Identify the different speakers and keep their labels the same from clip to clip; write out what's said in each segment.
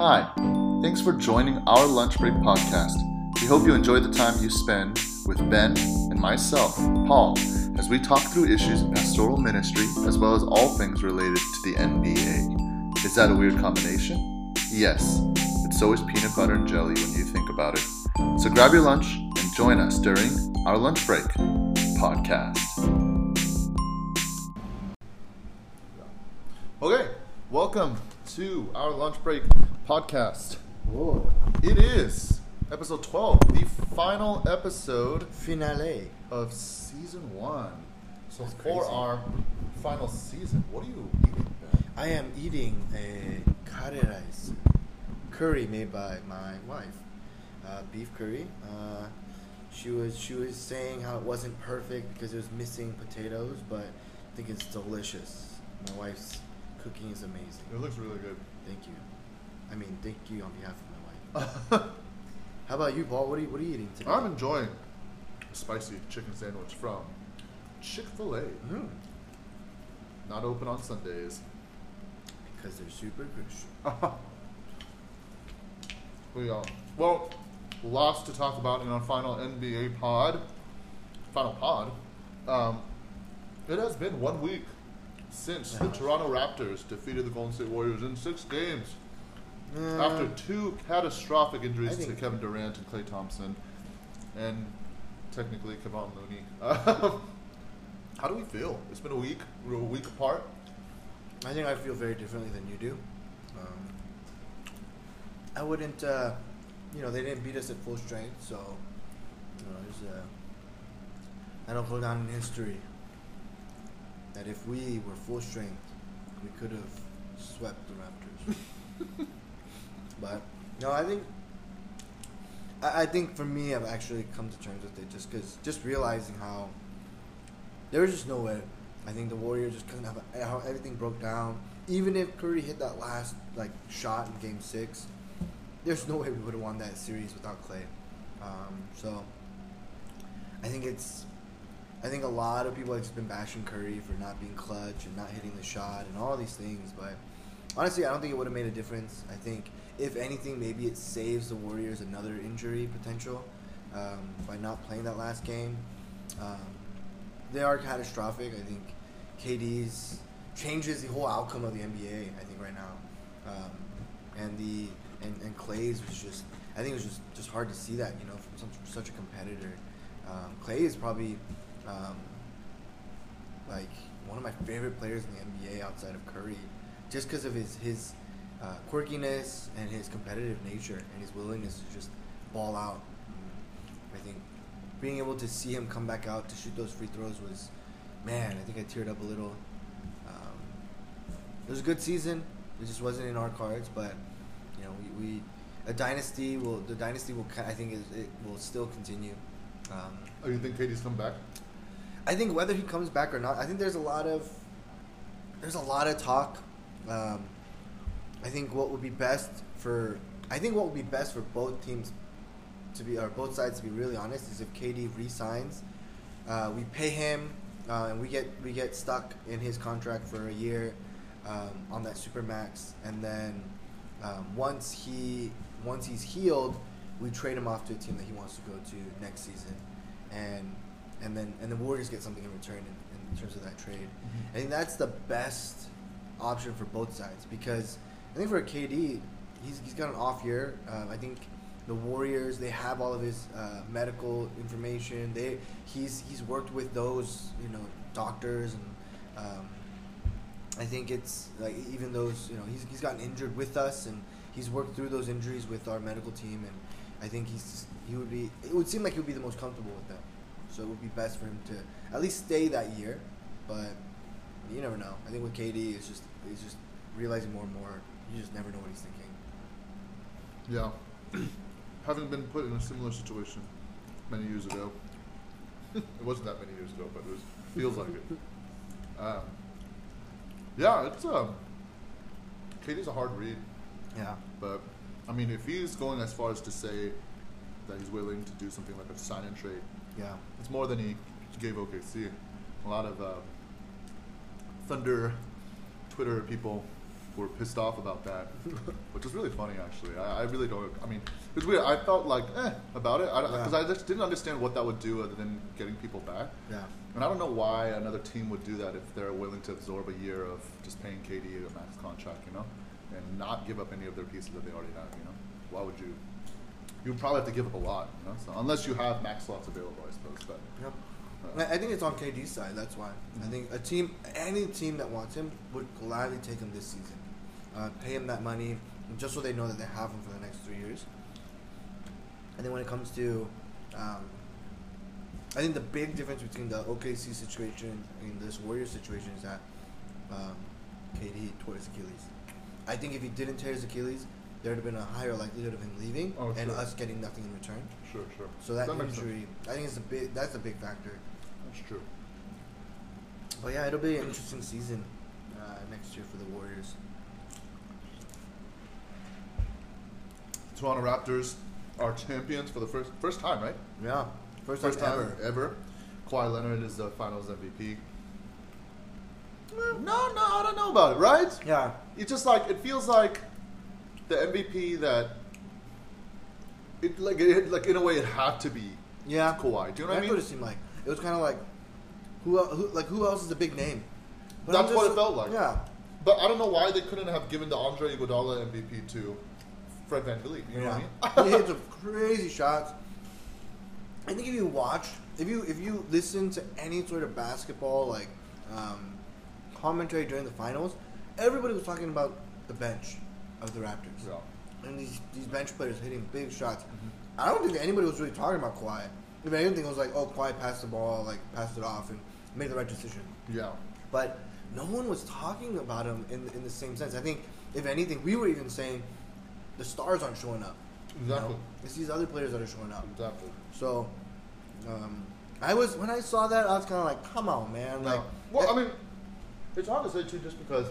Speaker 1: Hi, thanks for joining our Lunch Break podcast. We hope you enjoy the time you spend with Ben and myself, Paul, as we talk through issues in pastoral ministry as well as all things related to the NBA. Is that a weird combination? Yes, it's is peanut butter and jelly when you think about it. So grab your lunch and join us during our lunch break podcast. Okay, welcome to our lunch break podcast.
Speaker 2: Whoa.
Speaker 1: It is episode 12, the final episode
Speaker 2: Finale.
Speaker 1: of season one. So
Speaker 2: That's
Speaker 1: for
Speaker 2: crazy.
Speaker 1: our final season, what are you eating? Ben?
Speaker 2: I am eating a curry rice curry made by my wife. Uh, beef curry. Uh, she was she was saying how it wasn't perfect because it was missing potatoes, but I think it's delicious. My wife's cooking is amazing.
Speaker 1: It looks really good.
Speaker 2: Thank you. I mean, thank you on behalf of my wife. How about you, Paul? What are you What are you eating today?
Speaker 1: I'm enjoying a spicy chicken sandwich from Chick fil A.
Speaker 2: Mm,
Speaker 1: Not open on Sundays.
Speaker 2: because they're super Christian.
Speaker 1: we uh, well, lots to talk about in our final NBA pod. Final pod. Um, it has been one week since the Toronto Raptors defeated the Golden State Warriors in six games
Speaker 2: Uh,
Speaker 1: after two catastrophic injuries to Kevin Durant and Klay Thompson, and technically Kevon Looney. How do we feel? It's been a week. We're a week apart.
Speaker 2: I think I feel very differently than you do. Um, I wouldn't, uh, you know, they didn't beat us at full strength, so you know, there's a. That'll go down in history. That if we were full strength, we could have swept the Raptors. but no, I think. I, I think for me, I've actually come to terms with it, just because, just realizing how there was just no way. I think the Warriors just couldn't have how everything broke down. Even if Curry hit that last like shot in Game Six, there's no way we would have won that series without Klay. Um, so I think it's. I think a lot of people have just been bashing Curry for not being clutch and not hitting the shot and all these things, but honestly, I don't think it would have made a difference. I think if anything, maybe it saves the Warriors another injury potential um, by not playing that last game. Um, they are catastrophic. I think KD's changes the whole outcome of the NBA. I think right now, um, and the and, and Klay's was just. I think it was just just hard to see that you know from such, a competitor. Um, Clay is probably um, like one of my favorite players in the NBA outside of Curry, just because of his his uh, quirkiness and his competitive nature and his willingness to just ball out. I think being able to see him come back out to shoot those free throws was, man, I think I teared up a little. Um, it was a good season. It just wasn't in our cards, but you know, we, we a dynasty will the dynasty will I think is, it will still continue. Um,
Speaker 1: Oh, you think KD's come back?
Speaker 2: I think whether he comes back or not, I think there's a lot of there's a lot of talk. Um, I think what would be best for I think what would be best for both teams to be or both sides to be really honest is if KD resigns, uh, we pay him uh, and we get we get stuck in his contract for a year um, on that super max, and then um, once he once he's healed, we trade him off to a team that he wants to go to next season, and and then and the Warriors get something in return in, in terms of that trade. I think that's the best option for both sides because I think for KD, he's, he's got an off year. Um, I think the Warriors they have all of his uh, medical information. They he's he's worked with those you know doctors and um, I think it's like even those you know he's he's gotten injured with us and he's worked through those injuries with our medical team and I think he's he would be it would seem like he would be the most comfortable with them. So it would be best for him to at least stay that year, but you never know. I think with KD, it's just he's just realizing more and more. You just never know what he's thinking.
Speaker 1: Yeah. Having been put in a similar situation many years ago. it wasn't that many years ago, but it was feels like it. Um, yeah, it's um. KD's a hard read,
Speaker 2: Yeah.
Speaker 1: but I mean, if he's going as far as to say that he's willing to do something like a sign and trade,
Speaker 2: Yeah.
Speaker 1: it's more than he gave OKC. A lot of um, Thunder Twitter people were pissed off about that, which is was really funny actually. I, I really don't. I mean, it was weird. I felt like eh about it because I,
Speaker 2: Yeah.
Speaker 1: I just didn't understand what that would do other than getting people back.
Speaker 2: Yeah.
Speaker 1: And I don't know why another team would do that if they're willing to absorb a year of just paying KD a max contract, you know, and not give up any of their pieces that they already have. You know, why would you? You probably have to give up a lot, you know. So unless you have max slots available, I suppose. But
Speaker 2: Yep.
Speaker 1: uh,
Speaker 2: I think it's on KD's side. That's why. I think a team, any team that wants him, would gladly take him this season, uh, pay him that money, just so they know that they have him for the next three years. And then when it comes to, um, I think the big difference between the OKC situation and this Warriors situation is that um, KD tore his Achilles. I think if he didn't tear his Achilles, there would have been a higher likelihood of him leaving
Speaker 1: Oh,
Speaker 2: and
Speaker 1: sure.
Speaker 2: us getting nothing in return.
Speaker 1: sure, sure.
Speaker 2: So that,
Speaker 1: sense.
Speaker 2: injury, I think it's a big. That's a big factor.
Speaker 1: That's true.
Speaker 2: But yeah, it'll be an interesting season uh, next year for the Warriors.
Speaker 1: Toronto Raptors are champions for the first first time, right?
Speaker 2: Yeah, first,
Speaker 1: First
Speaker 2: time,
Speaker 1: time
Speaker 2: ever.
Speaker 1: ever. Kawhi Leonard is the Finals MVP. No, no, I don't know about it. Right?
Speaker 2: Yeah,
Speaker 1: It's just like it feels like the MVP that it like it, like in a way it had to be
Speaker 2: yeah.
Speaker 1: Kawhi. Do you know what I
Speaker 2: That's
Speaker 1: mean?
Speaker 2: what it seemed like. It was kind of like who, el- who, like who else is a big name? But
Speaker 1: That's
Speaker 2: I'm
Speaker 1: what
Speaker 2: just-
Speaker 1: it felt like.
Speaker 2: Yeah,
Speaker 1: But I don't know why they couldn't have given the Andre Iguodala MVP to Fred VanVleet. You know
Speaker 2: yeah.
Speaker 1: what I mean?
Speaker 2: he hit some crazy shots. I think if you watch, if you if you listen to any sort of basketball like um, commentary during the finals, everybody was talking about the bench of the Raptors.
Speaker 1: Yeah.
Speaker 2: and these these bench players hitting big shots.
Speaker 1: Mm-hmm.
Speaker 2: I don't think anybody was really talking about Kawhi. If anything, it was like, oh, Kawhi passed the ball, like passed it off, and made the right decision.
Speaker 1: Yeah.
Speaker 2: But no one was talking about him in in the same sense. I think, if anything, we were even saying the stars aren't showing up. you know?
Speaker 1: Exactly.
Speaker 2: It's these other players that are showing up.
Speaker 1: Exactly.
Speaker 2: So, um, I was when I saw that, I was kind of like, come on, man. Like,
Speaker 1: No. Well, I mean, it's hard to say too, just because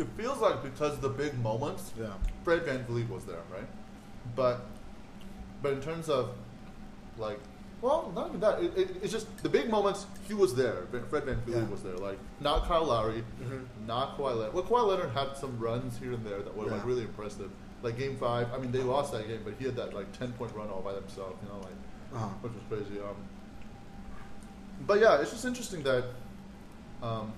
Speaker 1: it feels like because of the big moments,
Speaker 2: yeah,
Speaker 1: Fred VanVleet was there, right? But, but in terms of, like, well, not even that. It, it, it's just the big moments. He was there. Fred VanVleet
Speaker 2: Yeah.
Speaker 1: was there. Like, not Kyle Lowry,
Speaker 2: Mhm.
Speaker 1: not Kawhi Leonard. Well, Kawhi Leonard had some runs here and there that were like really impressive. Like game five. I mean, they lost that game, but he had that like ten point run all by himself. You know, like
Speaker 2: uh-huh.
Speaker 1: which was crazy. Um, but yeah, it's just interesting that um,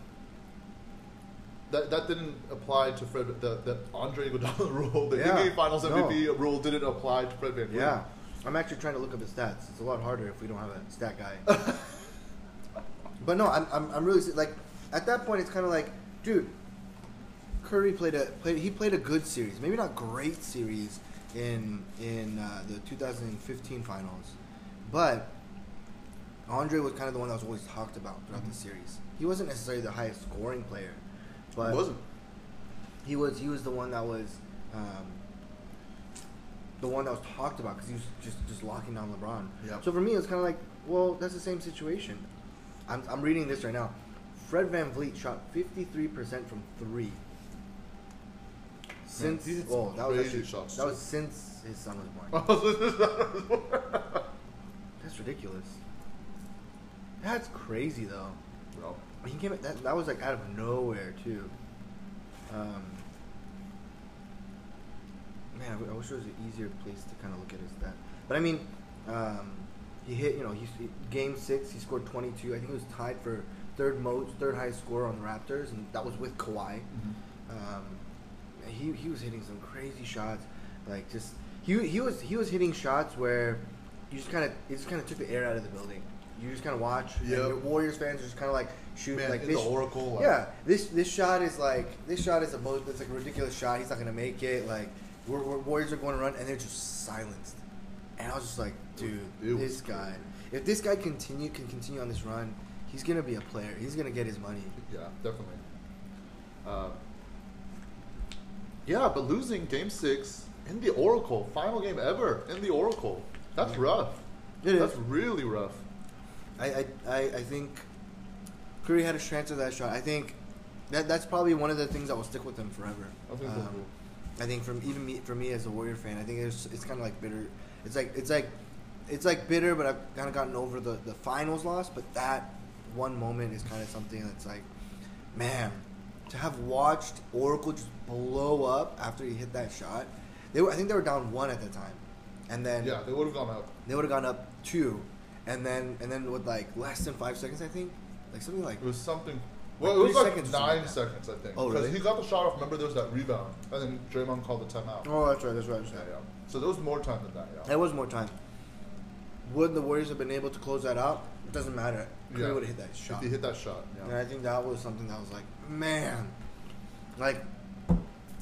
Speaker 1: that that didn't apply to Fred. The, the Andre Iguodala rule, the
Speaker 2: Yeah,
Speaker 1: in-game Finals
Speaker 2: no.
Speaker 1: MVP rule, didn't apply to Fred VanVleet.
Speaker 2: yeah. I'm actually trying to look up his stats. It's a lot harder if we don't have a stat guy. But no, I'm, I'm, I'm really like at that point it's kind of like, dude, Curry played a played he played a good series, maybe not great series in in uh, the 2015 finals, but Andre was kind of the one that was always talked about throughout the series. He wasn't necessarily the highest scoring player, but
Speaker 1: He wasn't.
Speaker 2: he was he was the one that was um, the one that was talked about because he was just just locking down LeBron.
Speaker 1: Yep.
Speaker 2: So for me, it's kind of like, well, that's the same situation. I'm I'm reading this right now. Fred VanVleet shot 53% from three. Since
Speaker 1: hit
Speaker 2: oh, that was actually,
Speaker 1: shots,
Speaker 2: that was since his son was born. That's ridiculous. That's crazy though. He came that that was like out of nowhere too. Um, man, I wish there was an easier place to kind of look at his stat. But I mean, um, he hit. You know, he game six. He scored twenty two. I think he was tied for third most, third highest score on the Raptors, and that was with Kawhi. Um, he he was hitting some crazy shots. Like just he he was he was hitting shots where you just kind of it just kind of took the air out of the building. You just kind of watch. your Warriors fans are just kind of like shoot
Speaker 1: Man,
Speaker 2: like this.
Speaker 1: the Oracle, like-
Speaker 2: yeah, this this shot is like this shot is a most it's like a ridiculous shot. He's not gonna make it. Like we're, we're, Warriors are going to run and they're just silenced. And I was just like, dude,
Speaker 1: It
Speaker 2: this guy. If this guy continue can continue on this run, he's gonna be a player. He's gonna get his money.
Speaker 1: Yeah, definitely. Uh, yeah, but losing Game Six in the Oracle, final game ever in the Oracle, that's rough.
Speaker 2: It is.
Speaker 1: that's really rough.
Speaker 2: I, I, I, think Curry had a chance of that shot. I think that that's probably one of the things that will stick with him forever.
Speaker 1: I think
Speaker 2: Um. I think from even me for me as a Warrior fan, I think it's it's kind of like bitter. It's like it's like it's like bitter, but I've kind of gotten over the the finals loss. But that one moment is kind of something that's like, man, to have watched Oracle just blow up after he hit that shot. They were, I think they were down one at the time, and then
Speaker 1: Yeah, they would have gone up.
Speaker 2: they would have gone up two, and then and then with like less than five seconds, I think, like something like
Speaker 1: It was something.
Speaker 2: Like
Speaker 1: Well, it was like
Speaker 2: seconds
Speaker 1: nine
Speaker 2: like
Speaker 1: seconds, I think.
Speaker 2: Oh,
Speaker 1: Because
Speaker 2: really?
Speaker 1: he got the shot off. Remember, there was that rebound, and then Draymond called the timeout.
Speaker 2: oh that's right, that's right, that's
Speaker 1: Yeah,
Speaker 2: right.
Speaker 1: yeah. So there was more time than that. Yeah.
Speaker 2: There was more time. Would the Warriors have been able to close that out? It doesn't matter. Curry
Speaker 1: Yeah.
Speaker 2: would have hit that shot.
Speaker 1: If he hit that shot,
Speaker 2: And
Speaker 1: yeah.
Speaker 2: I think that was something that was like, man, like,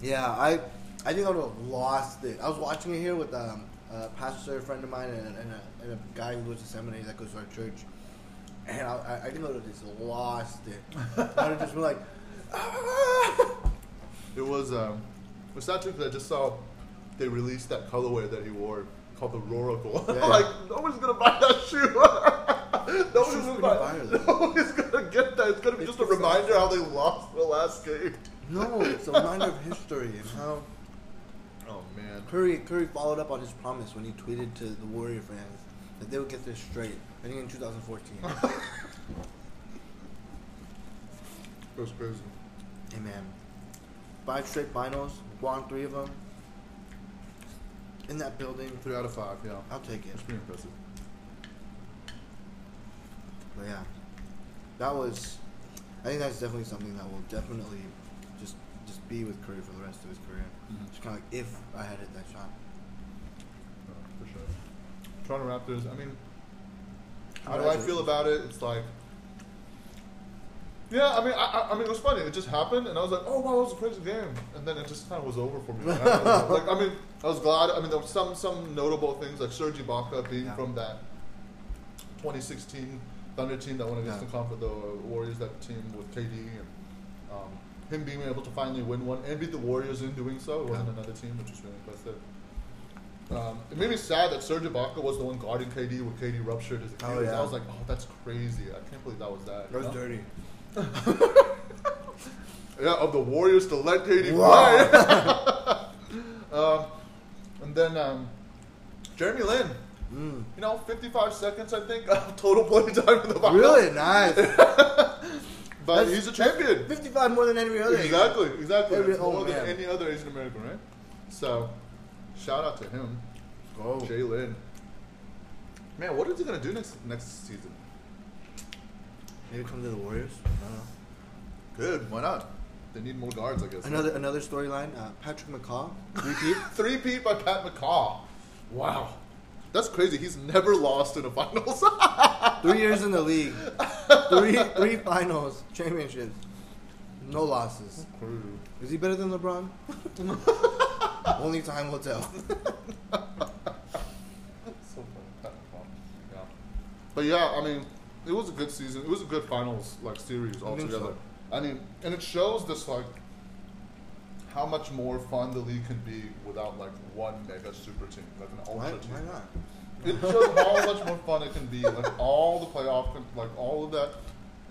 Speaker 2: yeah, I, I think I would have lost it. I was watching it here with um, a pastor a friend of mine and, and, a, and a guy who goes to seminary that goes to our church, and I, I, I think I would have just lost it. I would have just been like, "Ah!"
Speaker 1: It was. Um, it was sad too because I just saw they released that colorway that he wore called the Roracle.
Speaker 2: Yeah.
Speaker 1: like nobody's gonna buy that shoe. nobody's
Speaker 2: shoe's
Speaker 1: gonna buy.
Speaker 2: fire, though.
Speaker 1: Nobody's gonna get that. It's gonna be
Speaker 2: It's
Speaker 1: just a reminder how they lost the last game.
Speaker 2: no, it's a reminder of history and how
Speaker 1: man.
Speaker 2: Curry Curry followed up on his promise when he tweeted to the Warrior fans that they would get this straight. I think in 2014.
Speaker 1: It was crazy.
Speaker 2: Hey man, five straight finals, won three of them. In that building,
Speaker 1: Three out of five. Yeah.
Speaker 2: I'll take it.
Speaker 1: It's pretty impressive.
Speaker 2: But yeah, that was. I think that's definitely something that will definitely just be with Curry for the rest of his career.
Speaker 1: Mhm.
Speaker 2: Just kind of like if I had hit that shot.
Speaker 1: Yeah, for sure. Toronto Raptors. I mean, how do I feel about it? It's like, yeah. I mean, I, I, I mean, it was funny. It just happened, and I was like, oh wow, it was a crazy game, and then it just kind of was over for me. like, I mean, I was glad. I mean, there were some some notable things like Serge Ibaka being
Speaker 2: Yeah.
Speaker 1: from that 2016 Thunder team that went against
Speaker 2: Yeah.
Speaker 1: the conf- the Warriors. That team with KD and. Um, him being able to finally win one and beat the Warriors in doing so. It wasn't
Speaker 2: Yeah.
Speaker 1: another team, which was really impressive. Um, it made me sad that Serge Ibaka was the one guarding KD when KD ruptured his Achilles.
Speaker 2: Oh, yeah.
Speaker 1: I was like, oh, that's crazy. I can't believe that was that.
Speaker 2: That was
Speaker 1: know?
Speaker 2: dirty.
Speaker 1: Yeah, of the Warriors to let KD
Speaker 2: Wow.
Speaker 1: play. um, and then um, Jeremy Lin.
Speaker 2: Mm.
Speaker 1: You know, 55 seconds, I think, of total play time in the finals.
Speaker 2: Really nice.
Speaker 1: But
Speaker 2: That's-
Speaker 1: he's a champion.
Speaker 2: 55 more than every other.
Speaker 1: Exactly, exactly.
Speaker 2: Every- oh,
Speaker 1: more than any other Asian American, right? So, shout out to him,
Speaker 2: Oh.
Speaker 1: Jay Lin. Man, what is he gonna do next next season?
Speaker 2: Maybe come to the Warriors. I don't know.
Speaker 1: Good, why not? They need more guards, I guess.
Speaker 2: Another another storyline. Uh, Patrick McCaw, repeat.
Speaker 1: three peat by Pat McCaw. Wow, that's crazy. He's never lost in a finals.
Speaker 2: Three years in the league, three three finals, championships, no losses. Is he better than LeBron? Only time will tell.
Speaker 1: So funny, Pat McCaw. Yeah. But yeah, I mean, it was a good season. It was a good finals like series
Speaker 2: think
Speaker 1: altogether.
Speaker 2: so.
Speaker 1: I mean, and it shows this like how much more fun the league can be without like one mega super team, like an ultra
Speaker 2: Why,
Speaker 1: team.
Speaker 2: why not?
Speaker 1: It shows how much more fun it can be. Like all the playoff, like all of that.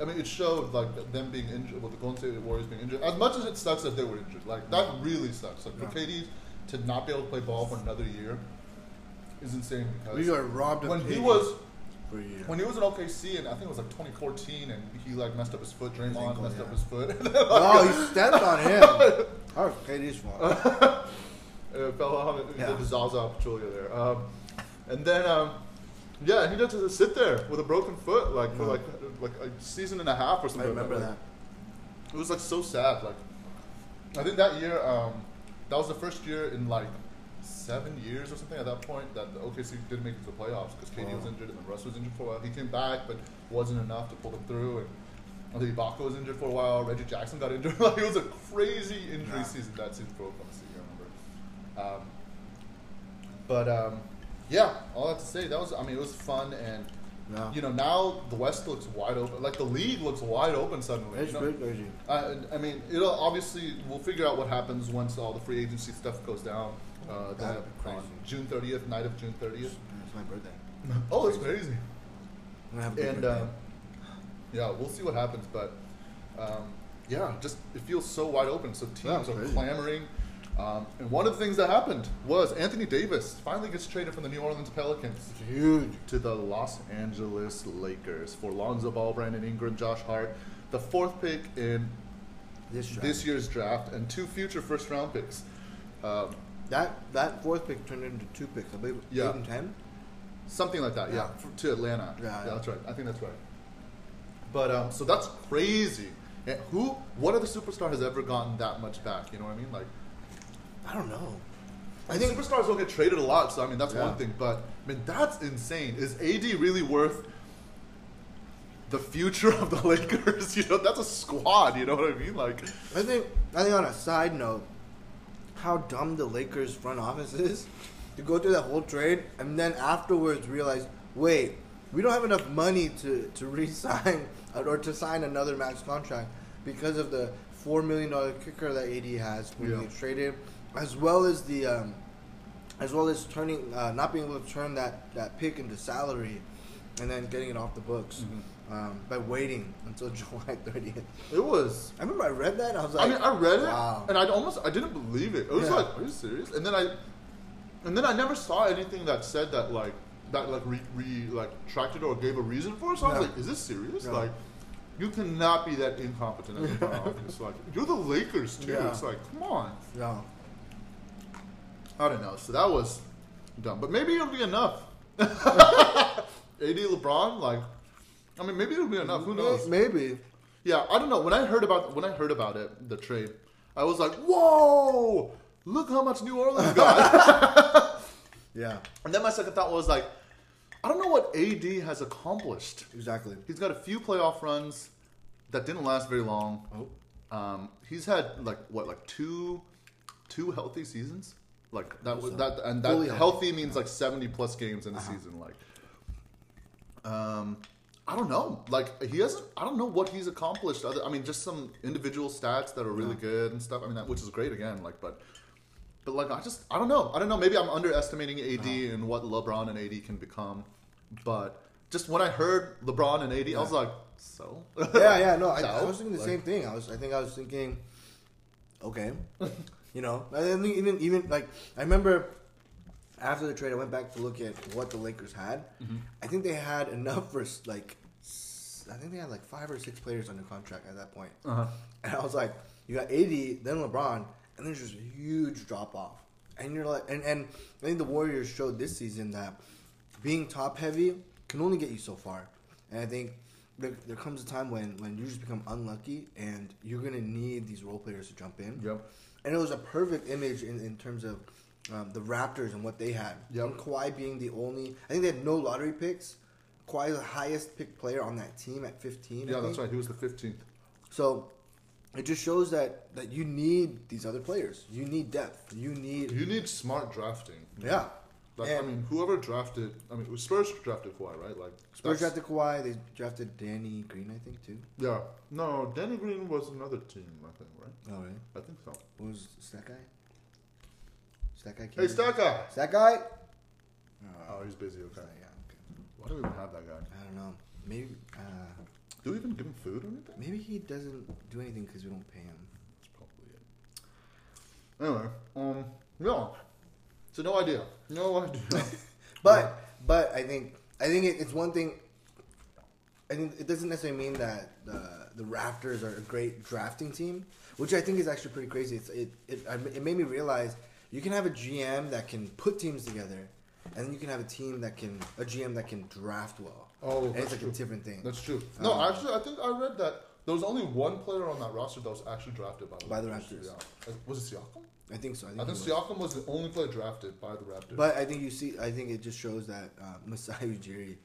Speaker 1: I mean, it showed like them being injured, with the Golden State Warriors being injured. As much as it sucks that they were injured, like that really sucks. Like for
Speaker 2: Yeah.
Speaker 1: KD to not be able to play ball for another year is insane. Because
Speaker 2: We are robbed of
Speaker 1: when he was
Speaker 2: for a year.
Speaker 1: when he was in OKC, and I think it was like 2014, and he like messed up his foot. Draymond messed
Speaker 2: yeah.
Speaker 1: up his foot.
Speaker 2: oh, he stepped on him. Oh, that was KD's fault.
Speaker 1: uh, fell on it.
Speaker 2: Yeah.
Speaker 1: did the Zaza Pachulia there. Um, and then, um, yeah, he had to sit there with a broken foot, like for
Speaker 2: Yeah.
Speaker 1: like like a season and a half or something.
Speaker 2: I remember
Speaker 1: like
Speaker 2: that.
Speaker 1: It was like so sad. Like, I think that year, um, that was the first year in like seven years or something at that point that the OKC didn't make it to the playoffs because KD was injured and then Russ was injured for a while. He came back, but wasn't enough to pull them through. And I think Ibaka was injured for a while. Reggie Jackson got injured. like it was a crazy injury
Speaker 2: Yeah.
Speaker 1: season that season for Oklahoma City. I remember. Um, but um, yeah, all I have to say, that was I mean it was fun and.
Speaker 2: Yeah.
Speaker 1: You know, now the West looks wide open. Like the league looks wide open suddenly.
Speaker 2: It's
Speaker 1: you know?
Speaker 2: crazy.
Speaker 1: Uh, I mean, it'll obviously we'll figure out what happens once all the free agency stuff goes down. Uh, that
Speaker 2: crazy.
Speaker 1: on June thirtieth, night of June thirtieth.
Speaker 2: It's my birthday.
Speaker 1: Oh, it's crazy.
Speaker 2: I'm gonna have a good
Speaker 1: And um, yeah, we'll see what happens. But um, yeah, just it feels so wide open. So
Speaker 2: Yeah,
Speaker 1: teams are
Speaker 2: crazy.
Speaker 1: clamoring. Um, and one of the things that happened was Anthony Davis finally gets traded from the New Orleans Pelicans
Speaker 2: huge.
Speaker 1: to the Los Angeles Lakers for Lonzo Ball, Brandon Ingram, Josh Hart, the fourth pick in
Speaker 2: This
Speaker 1: this year's draft and two future first round picks. Um,
Speaker 2: That that fourth pick turned into two picks. I believe
Speaker 1: Yeah.
Speaker 2: eight and ten.
Speaker 1: Something like that, yeah,
Speaker 2: Yeah.
Speaker 1: f- to Atlanta.
Speaker 2: Yeah, yeah.
Speaker 1: that's right. I think that's right. But um, so that's crazy. And who? What other superstar has ever gotten that much back? You know what I mean? Like,
Speaker 2: I don't know.
Speaker 1: I think superstars don't get traded a lot, so I mean that's
Speaker 2: Yeah.
Speaker 1: one thing. But I mean that's insane. Is AD really worth the future of the Lakers? You know, that's a squad. You know what I mean? Like,
Speaker 2: I think I think on a side note, how dumb the Lakers front office is to go through that whole trade and then afterwards realize, wait, we don't have enough money to to re-sign or to sign another max contract because of the four million dollar kicker that AD has when
Speaker 1: Yeah.
Speaker 2: he traded, as well as the um, as well as turning uh, not being able to turn that that pick into salary and then getting it off the books. Um, by waiting until July 30th.
Speaker 1: it was.
Speaker 2: I remember I read that. I was like,
Speaker 1: I mean, I read it,
Speaker 2: Wow.
Speaker 1: and I almost I didn't believe it. It was
Speaker 2: Yeah.
Speaker 1: like, are you serious? And then I, and then I never saw anything that said that like that like re, re like tracked it or gave a reason for it. So I was like, is this serious?
Speaker 2: Yeah.
Speaker 1: Like, you cannot be that incompetent as a front office. Like, you're the Lakers too.
Speaker 2: Yeah.
Speaker 1: It's like, come on.
Speaker 2: yeah.
Speaker 1: I don't know. So that was dumb, but maybe it'll be enough. AD LeBron, like, I mean, maybe it'll be enough. Who knows?
Speaker 2: Maybe.
Speaker 1: Yeah, I don't know. When I heard about when I heard about it, the trade, I was like, "Whoa! Look how much New Orleans got."
Speaker 2: Yeah.
Speaker 1: and then my second thought was like, "I don't know what AD has accomplished.
Speaker 2: Exactly.
Speaker 1: He's got a few playoff runs that didn't last very long.
Speaker 2: Oh.
Speaker 1: Um, he's had like what, like two, two healthy seasons. Like that was that, and that
Speaker 2: fully
Speaker 1: healthy, means like seventy plus games in a season. Like, um, I don't know. Like he hasn't. I don't know what he's accomplished. Other, I mean, just some individual stats that are really good and stuff. I mean, that, which is great again. Like, but. But like I just I don't know I don't know maybe I'm underestimating AD and what LeBron and AD can become, but just when I heard LeBron and AD I was like so
Speaker 2: Yeah, yeah. No, I, I was thinking the
Speaker 1: Like-
Speaker 2: same thing. I was. I think I was thinking. Okay. you know, even even like I remember after the trade, I went back to look at what the Lakers had.
Speaker 1: Mm-hmm.
Speaker 2: I think they had enough for like. I think they had like five or six players under contract at that point.
Speaker 1: Uh-huh.
Speaker 2: And I was like, you got AD, then LeBron, and there's just a huge drop off. And you're like, and, and I think the Warriors showed this season that being top heavy can only get you so far. And I think there, there comes a time when, when you just become unlucky and you're going to need these role players to jump in.
Speaker 1: Yep.
Speaker 2: And it was a perfect image in, in terms of um, the Raptors and what they had.
Speaker 1: Yep.
Speaker 2: And Kawhi being the only, I think they had no lottery picks. Kawhi is the highest picked player on that team at 15. I
Speaker 1: Yeah, that's right. He was the 15th.
Speaker 2: So it just shows that that you need these other players. You need depth. You need
Speaker 1: You need smart drafting.
Speaker 2: yeah.
Speaker 1: Like, I mean, whoever drafted, I mean, it was Spurs drafted Kawhi, right? Like
Speaker 2: Spurs drafted Kawhi. They drafted Danny Green, I think, too.
Speaker 1: Yeah. No, Danny Green was another team, I think, right?
Speaker 2: Oh, really?
Speaker 1: I think so.
Speaker 2: What was that guy? That guy?
Speaker 1: Hey, Stack guy.
Speaker 2: Is that guy?
Speaker 1: Oh, he's busy. Okay.
Speaker 2: Yeah. Okay.
Speaker 1: Why do we even have that guy?
Speaker 2: I don't know. Maybe. Uh,
Speaker 1: Do we even give him food or anything?
Speaker 2: maybe he doesn't do anything because we don't pay him.
Speaker 1: That's probably it. Anyway, um, yeah. So no idea. No idea.
Speaker 2: But but I think I think it, it's one thing. I think it doesn't necessarily mean that the the Raptors are a great drafting team, which I think is actually pretty crazy. It's, it it it made me realize you can have a GM that can put teams together, and then you can have a team that can a GM that can draft well.
Speaker 1: Oh,
Speaker 2: and it's like
Speaker 1: true.
Speaker 2: a different thing.
Speaker 1: That's true. No,
Speaker 2: Um,
Speaker 1: actually, I think I read that there was only one player on that roster that was actually drafted by the
Speaker 2: By the
Speaker 1: Raptors. Yeah. Was it Siakam?
Speaker 2: I think so. I think,
Speaker 1: I think
Speaker 2: was.
Speaker 1: Siakam was the only player drafted by the Raptors.
Speaker 2: But I think you see, I think it just shows that uh, Masai Ujiri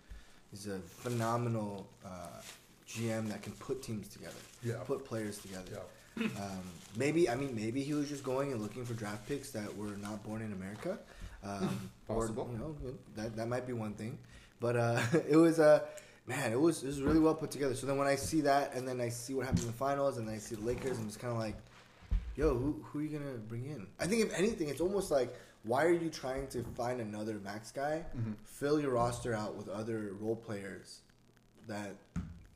Speaker 2: is a phenomenal uh, GM that can put teams together,
Speaker 1: Yeah.
Speaker 2: put players together.
Speaker 1: yeah.
Speaker 2: Um, maybe I mean maybe he was just going and looking for draft picks that were not born in America. Um,
Speaker 1: Possible.
Speaker 2: Or, you know that that might be one thing, but uh, it was a. Uh, Man, it was it was really well put together. So then when I see that, and then I see what happens in the finals, and then I see the Lakers, I'm just kind of like, yo, who who are you gonna bring in? I think if anything, it's almost like why are you trying to find another max guy?
Speaker 1: Mm-hmm.
Speaker 2: Fill your roster out with other role players that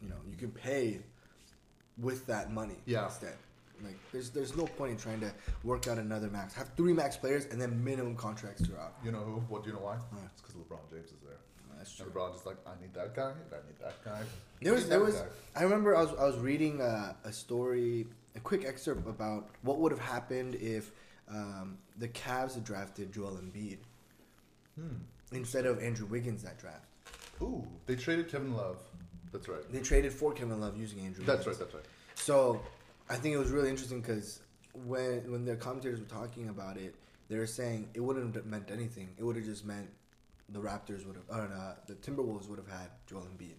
Speaker 2: you know you can pay with that money
Speaker 1: Yeah.
Speaker 2: instead. Like there's there's no point in trying to work out another max. Have three max players and then minimum contracts throughout.
Speaker 1: You know who? What do you know why? It's because LeBron James is there.
Speaker 2: That's true.
Speaker 1: And LeBron just like, I need that guy, I need that guy.
Speaker 2: There was there was
Speaker 1: guy.
Speaker 2: I remember I was I was reading uh, a story, a quick excerpt about what would have happened if um, the Cavs had drafted Joel Embiid
Speaker 1: Hmm.
Speaker 2: instead of Andrew Wiggins that draft.
Speaker 1: Ooh, they traded Kevin Love. That's right.
Speaker 2: They traded for Kevin Love using Andrew.
Speaker 1: That's right. That's right.
Speaker 2: So I think it was really interesting because when when the commentators were talking about it, they were saying it wouldn't have meant anything. It would have just meant the Raptors would have, or uh, the Timberwolves would have had Joel Embiid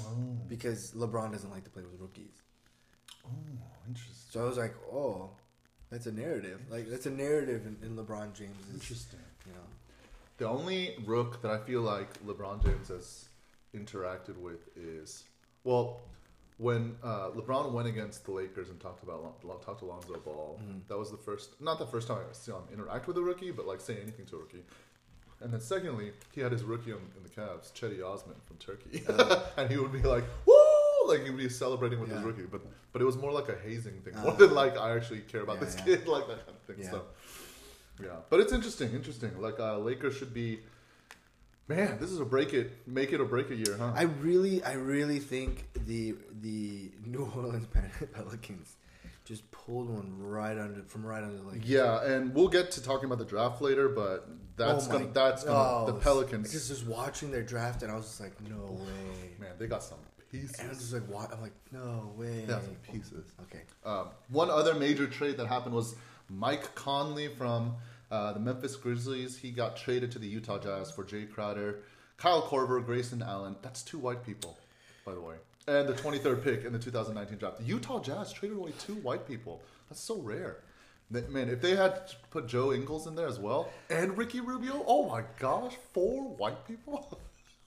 Speaker 1: Oh,
Speaker 2: because LeBron doesn't like to play with rookies.
Speaker 1: Oh, interesting.
Speaker 2: So I was like, oh, that's a narrative. Like that's a narrative in, in LeBron James.
Speaker 1: Interesting.
Speaker 2: You know,
Speaker 1: The only rook that I feel like LeBron James has interacted with is well, when uh, LeBron went against the Lakers and talked about talked to Lonzo Ball. That was the first, not the first time I saw him interact with a rookie, but like say anything to a rookie. And then secondly, he had his rookie in the Cavs, Cedi Osman from Turkey, and he would be like, "Woo!" Like he would be celebrating with his rookie, but but it was more like a hazing thing,
Speaker 2: Uh,
Speaker 1: more than like I actually care about
Speaker 2: yeah,
Speaker 1: this
Speaker 2: yeah.
Speaker 1: kid, like that kind of thing.
Speaker 2: Yeah.
Speaker 1: So yeah, but it's interesting, interesting. Like uh, Lakers should be, man. This is a break it, make it or break it year, huh?
Speaker 2: I really, I really think the the New Orleans Pelicans just pulled one right under from right under the leg.
Speaker 1: yeah, and we'll get to talking about the draft later, but that's
Speaker 2: Oh
Speaker 1: gonna that's gonna the
Speaker 2: oh,
Speaker 1: Pelicans.
Speaker 2: Just just watching their draft, and I was just like, no way.
Speaker 1: man, they got some pieces.
Speaker 2: And I was just like, what? I'm like, no way.
Speaker 1: Got some pieces.
Speaker 2: Okay.
Speaker 1: Um, one other major trade that happened was Mike Conley from uh, the Memphis Grizzlies. He got traded to the Utah Jazz for Jae Crowder, Kyle Korver, Grayson Allen. That's two white people, by the way. And the 23rd pick in the 2019 draft. The Utah Jazz traded away two white people. That's so rare. Man, if they had put Joe Ingles in there as well and Ricky Rubio, oh my gosh, four white people?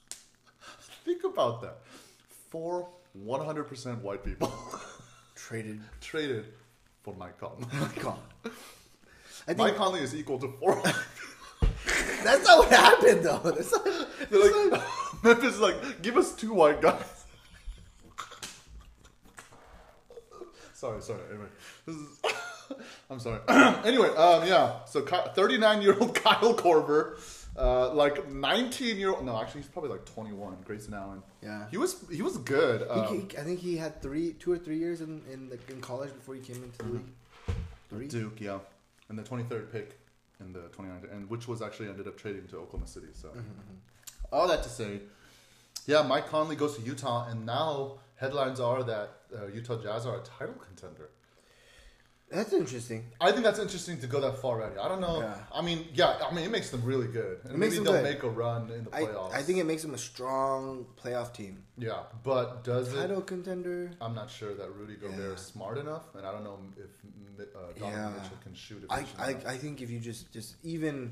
Speaker 1: Think about that. Four 100% white people
Speaker 2: Traded.
Speaker 1: traded for Mike Conley.
Speaker 2: God. I think
Speaker 1: Mike Conley is equal to four.
Speaker 2: that's not what happened though. That's not,
Speaker 1: They're like, Memphis is like, give us two white guys. sorry, sorry. Anyway, this is. I'm sorry. anyway, um, yeah. So, 39 year old Kyle Korver, uh, like 19 year old. No, actually, he's probably like 21. Grayson Allen.
Speaker 2: Yeah.
Speaker 1: He was he was good. Um,
Speaker 2: he- I think he had three, two or three years in in, the, in college before he came into the league. Three.
Speaker 1: Duke, yeah, and the 23rd pick in the 29th, and which was actually ended up trading to Oklahoma City. So, all that to say, yeah, Mike Conley goes to Utah, and now headlines are that uh, Utah Jazz are a title contender.
Speaker 2: That's interesting.
Speaker 1: I think that's interesting to go that far already. I don't know.
Speaker 2: Yeah.
Speaker 1: I mean, yeah, I mean, it makes them really good, and
Speaker 2: It makes
Speaker 1: maybe
Speaker 2: them
Speaker 1: they'll
Speaker 2: good.
Speaker 1: make a run in the
Speaker 2: I,
Speaker 1: playoffs.
Speaker 2: I think it makes them a strong playoff team.
Speaker 1: yeah, but does it?
Speaker 2: Title contender.
Speaker 1: I'm not sure that Rudy Gobert
Speaker 2: Yeah.
Speaker 1: is smart enough, and I don't know if uh, Donovan
Speaker 2: Yeah.
Speaker 1: Mitchell can shoot.
Speaker 2: I, I. I think if you just just even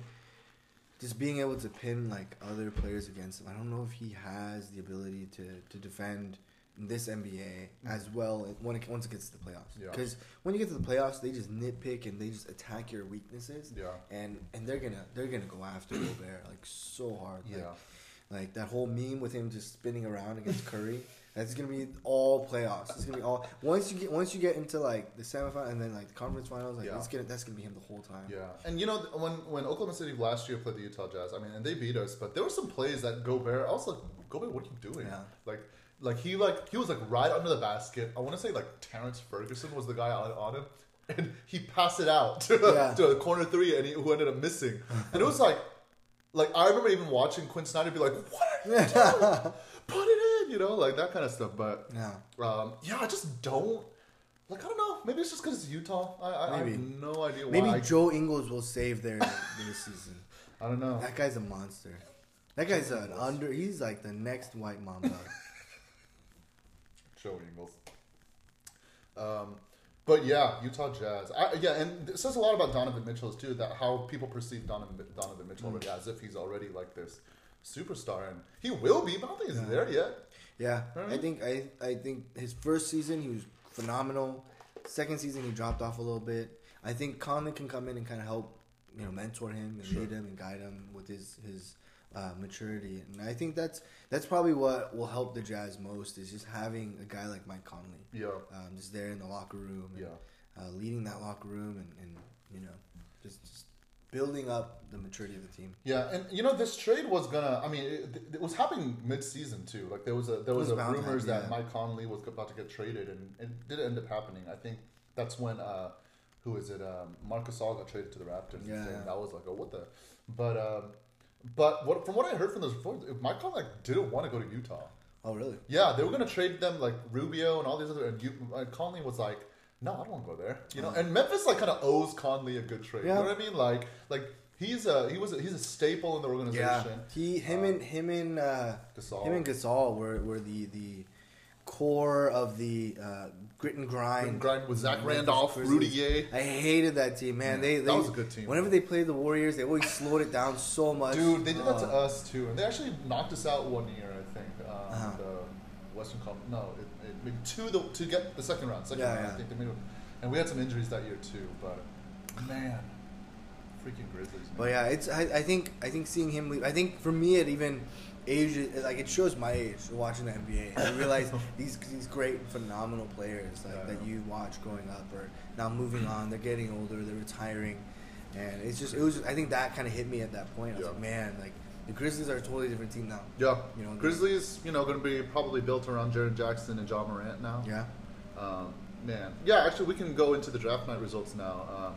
Speaker 2: just being able to pin like other players against him, I don't know if he has the ability to, to defend this NBA mm. as well when it, once it gets to the playoffs.
Speaker 1: Yeah.
Speaker 2: Because when you get to the playoffs, they just nitpick and they just attack your weaknesses.
Speaker 1: Yeah.
Speaker 2: And and they're gonna they're gonna go after Gobert like so hard. Like,
Speaker 1: Yeah.
Speaker 2: Like that whole meme with him just spinning around against Curry. That's gonna be all playoffs. It's gonna be all once you get once you get into like the semifinal and then like the conference finals. Like
Speaker 1: Yeah.
Speaker 2: it's gonna that's gonna be him the whole time.
Speaker 1: Yeah, and you know when when Oklahoma City last year played the Utah Jazz, I mean, and they beat us, but there were some plays that Gobert. I was like, Gobert, what are you doing?
Speaker 2: Yeah.
Speaker 1: Like, like he like he was like right under the basket. I want to say like Terrence Ferguson was the guy on, on him, and he passed it out to,
Speaker 2: Yeah.
Speaker 1: to a corner three, and he, who ended up missing. And it was like, like I remember even watching Quin Snyder be like, "What are you doing? Put it in," you know, like that kind of stuff. But
Speaker 2: Yeah.
Speaker 1: um, yeah, I just don't. Like I don't know. Maybe it's just because it's Utah. I, I, I have no idea why.
Speaker 2: Maybe Joe Ingles will save their this season.
Speaker 1: I don't know.
Speaker 2: That guy's a monster. That guy's an under. He's like the next White Mamba.
Speaker 1: Joe Ingles. Um, but yeah, Utah Jazz. I, yeah, and it says a lot about Donovan Mitchell too. That how people perceive Donovan, Donovan Mitchell already as if he's already like this superstar, and he will be, but I don't think he's there yet.
Speaker 2: Yeah. I think I I think his first season he was phenomenal. Second season he dropped off a little bit. I think Conley can come in and kind of help, you know, mentor him and
Speaker 1: Sure.
Speaker 2: lead him and guide him with his his uh, maturity. And I think that's that's probably what will help the Jazz most is just having a guy like Mike Conley,
Speaker 1: Yeah,
Speaker 2: um, just there in the locker room, and,
Speaker 1: yeah,
Speaker 2: uh, leading that locker room, and, and you know, just just building up the maturity of the team.
Speaker 1: Yeah, and you know this trade was gonna. I mean, it, it was happening mid-season too. Like there was a there was,
Speaker 2: was
Speaker 1: a rumors that
Speaker 2: yeah.
Speaker 1: Mike Conley was about to get traded, and it didn't end up happening. I think that's when uh, who is it? Um, Marc Gasol got traded to the Raptors.
Speaker 2: Yeah,
Speaker 1: and that was like, oh, what the? But um, but what from what I heard from those reports, Mike Conley like, didn't want to go to Utah.
Speaker 2: Oh, really?
Speaker 1: Yeah, they were gonna trade them like Rubio and all these other. And you, uh, Conley was like, "No, I don't want to go there." You know, and Memphis like kind of owes Conley a good trade.
Speaker 2: Yeah.
Speaker 1: You know what I mean? Like, like he's a he was a, he's a staple in the organization. Yeah.
Speaker 2: He, him, and him and uh,
Speaker 1: Gasol.
Speaker 2: him and Gasol were, were the the core of the uh, grit and grind.
Speaker 1: And grind with Zach Randolph, Rudy Gay.
Speaker 2: I hated that team, man.
Speaker 1: Yeah,
Speaker 2: they,
Speaker 1: that was a good team.
Speaker 2: Whenever they played the Warriors, they always slowed it down so much.
Speaker 1: Dude, they did that to
Speaker 2: Uh,
Speaker 1: us too, and they actually knocked us out one year, I think. Um,
Speaker 2: Uh-huh.
Speaker 1: The Western Cup, no, it, it, maybe two the, to get the second round. Second
Speaker 2: Yeah,
Speaker 1: round,
Speaker 2: yeah.
Speaker 1: I think they made it. And we had some injuries that year too, but man, freaking Grizzlies. Man.
Speaker 2: But yeah, it's I, I think I think seeing him leave. I think for me it even age like it shows my age watching the NBA. I realize these these great phenomenal players like
Speaker 1: Yeah,
Speaker 2: that you watch growing up are now moving on. They're getting older. They're retiring, and it's just it was. Just, I think that kind of hit me at that point. I was
Speaker 1: Yeah.
Speaker 2: like, man, like the Grizzlies are a totally different team now.
Speaker 1: Yeah,
Speaker 2: You know,
Speaker 1: Grizzlies, you know, going to be probably built around Jaren Jackson and Ja Morant now.
Speaker 2: Yeah.
Speaker 1: Um, man, yeah. Actually, we can go into the draft night results now. Um,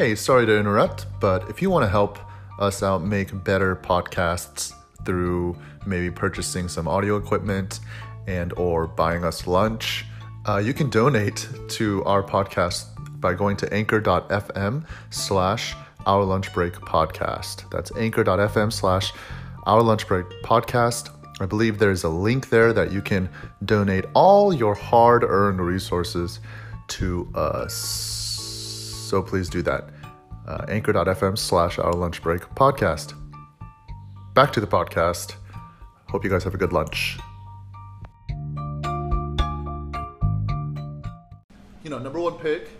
Speaker 1: Hey, sorry to interrupt, but if you want to help us out make better podcasts through maybe purchasing some audio equipment and or buying us lunch, uh, you can donate to our podcast by going to anchor.fm slash our lunch break podcast. That's anchor.fm slash our lunch break podcast. I believe there's a link there that you can donate all your hard earned resources to us. So please do that. Uh, anchor.fm slash our lunch break podcast. Back to the podcast. Hope you guys have a good lunch. You know, number one pick,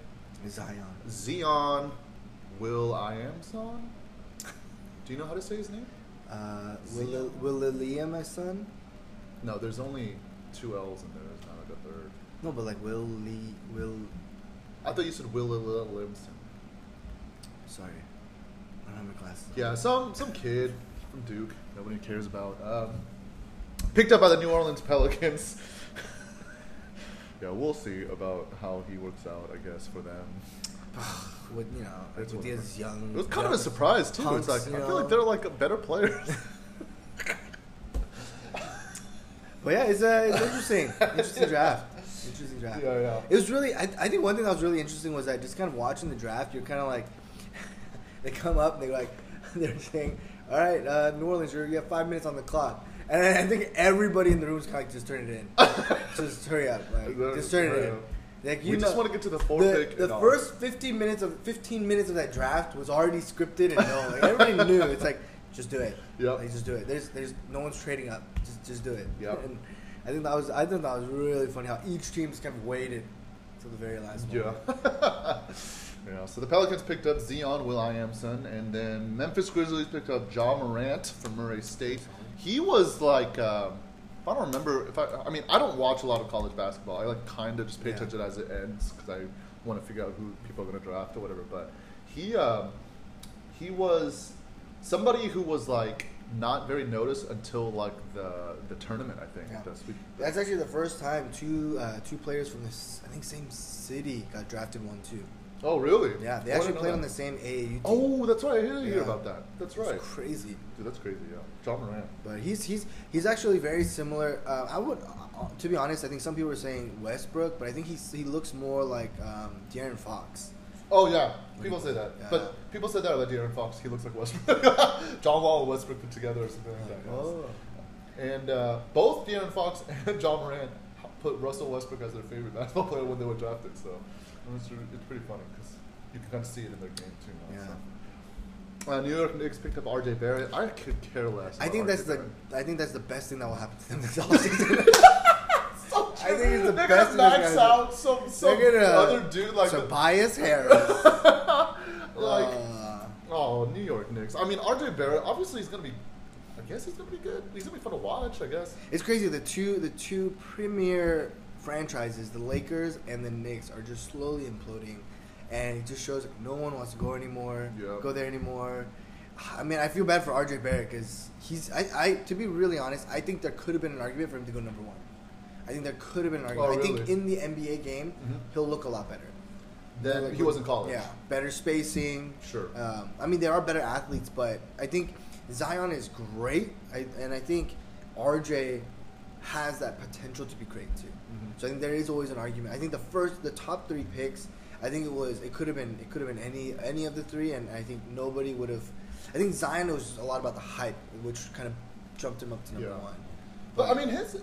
Speaker 2: Zion.
Speaker 1: Zion Will I am son. Do you know how to say his name?
Speaker 2: Uh, will Will Lilia, my son?
Speaker 1: No, there's only two L's in there. There's not like a third.
Speaker 2: No, but like Will Lee Will.
Speaker 1: I thought you said Will Livingston.
Speaker 2: Sorry, I don't have my glasses.
Speaker 1: Yeah, some some kid from Duke. Nobody cares about. Um, picked up by the New Orleans Pelicans. yeah, we'll see about how he works out. I guess for them.
Speaker 2: with you know
Speaker 1: It's
Speaker 2: with these young.
Speaker 1: It was kind of a surprise too.
Speaker 2: punks,
Speaker 1: it's like I feel
Speaker 2: know.
Speaker 1: like they're like better players.
Speaker 2: But yeah, it's, uh, it's interesting. interesting draft. Interesting draft.
Speaker 1: Yeah, yeah.
Speaker 2: It was really. I, I think one thing that was really interesting was that just kind of watching the draft, you're kind of like, they come up and they're like, they're saying, "All right, uh, New Orleans, you're, you have five minutes on the clock." And I think everybody in the room is kind of like, "Just turn it in. just hurry up. Like, just turn it in." Like,
Speaker 1: we just want to get to the fourth
Speaker 2: the,
Speaker 1: pick.
Speaker 2: the
Speaker 1: and all.
Speaker 2: first 15 minutes of 15 minutes of that draft was already scripted and known. Like everybody knew. It's like just do it.
Speaker 1: Yep.
Speaker 2: Like just do it. There's there's no one's trading up. Just just do it.
Speaker 1: Yep.
Speaker 2: I think that was I think that was really funny how each team just kind of waited to the very last
Speaker 1: Yeah.
Speaker 2: moment.
Speaker 1: yeah. So the Pelicans picked up Zion Williamson, and then Memphis Grizzlies picked up Ja Morant from Murray State. He was like, um, if I don't remember, if I, I mean, I don't watch a lot of college basketball. I like kind of just pay
Speaker 2: Yeah.
Speaker 1: attention as it ends because I want to figure out who people are going to draft or whatever. But he, um, he was somebody who was like not very noticed until like the the tournament. I think.
Speaker 2: Yeah.
Speaker 1: Sweep-
Speaker 2: That's actually the first time two uh, two players from this I think same city got drafted one too.
Speaker 1: Oh, really?
Speaker 2: Yeah, they
Speaker 1: Oh,
Speaker 2: actually played on the same AAU team.
Speaker 1: Oh, that's right. I didn't hear about that. That's
Speaker 2: It's
Speaker 1: right.
Speaker 2: crazy.
Speaker 1: Dude, that's crazy. Yeah, Ja Morant.
Speaker 2: But he's he's he's actually very similar. Uh, I would, uh, to be honest, I think some people were saying Westbrook, but I think he's he looks more like um, De'Aaron Fox.
Speaker 1: Oh yeah, people say that.
Speaker 2: Yeah.
Speaker 1: But people said that about De'Aaron Fox. He looks like Westbrook. John Wall and Westbrook put together or something like that.
Speaker 2: Oh,
Speaker 1: And uh, both De'Aaron Fox and Ja Morant put Russell Westbrook as their favorite basketball player when they were drafted. So it's, it's pretty funny because you can kind of see it in their game too. Now,
Speaker 2: Yeah.
Speaker 1: So. Uh, New York Knicks picked up R.J. Barrett. I could care less.
Speaker 2: I think that's
Speaker 1: RJ
Speaker 2: the
Speaker 1: Barrett.
Speaker 2: I think that's the best thing that will happen to them this offseason. I think it's the
Speaker 1: They're
Speaker 2: best
Speaker 1: gonna max out some some
Speaker 2: They're gonna
Speaker 1: other dude like the-
Speaker 2: Tobias Harris.
Speaker 1: like
Speaker 2: Uh,
Speaker 1: oh New York Knicks. I mean RJ Barrett. Obviously he's gonna be. I guess he's gonna be good. He's gonna be fun to watch. I guess.
Speaker 2: it's crazy. The two the two premier franchises, the Lakers and the Knicks, are just slowly imploding, and it just shows like, no one wants to go anymore,
Speaker 1: Yep.
Speaker 2: go there anymore. I mean, I feel bad for RJ Barrett because he's. I, I to be really honest, I think there could have been an argument for him to go number one. I think there could have been an argument.
Speaker 1: Oh,
Speaker 2: I think in the NBA game,
Speaker 1: Mhm.
Speaker 2: he'll look a lot better.
Speaker 1: Then
Speaker 2: Like,
Speaker 1: he was in college.
Speaker 2: Yeah, better spacing.
Speaker 1: Sure.
Speaker 2: Um, I mean, there are better athletes, but I think Zion is great, I, and I think RJ has that potential to be great too.
Speaker 1: Mhm.
Speaker 2: So I think there is always an argument. I think the first, the top three picks, I think it was it could have been it could have been any any of the three, and I think nobody would have. I think Zion was a lot about the hype, which kind of jumped him up to number
Speaker 1: Yeah.
Speaker 2: one.
Speaker 1: But I mean, his it,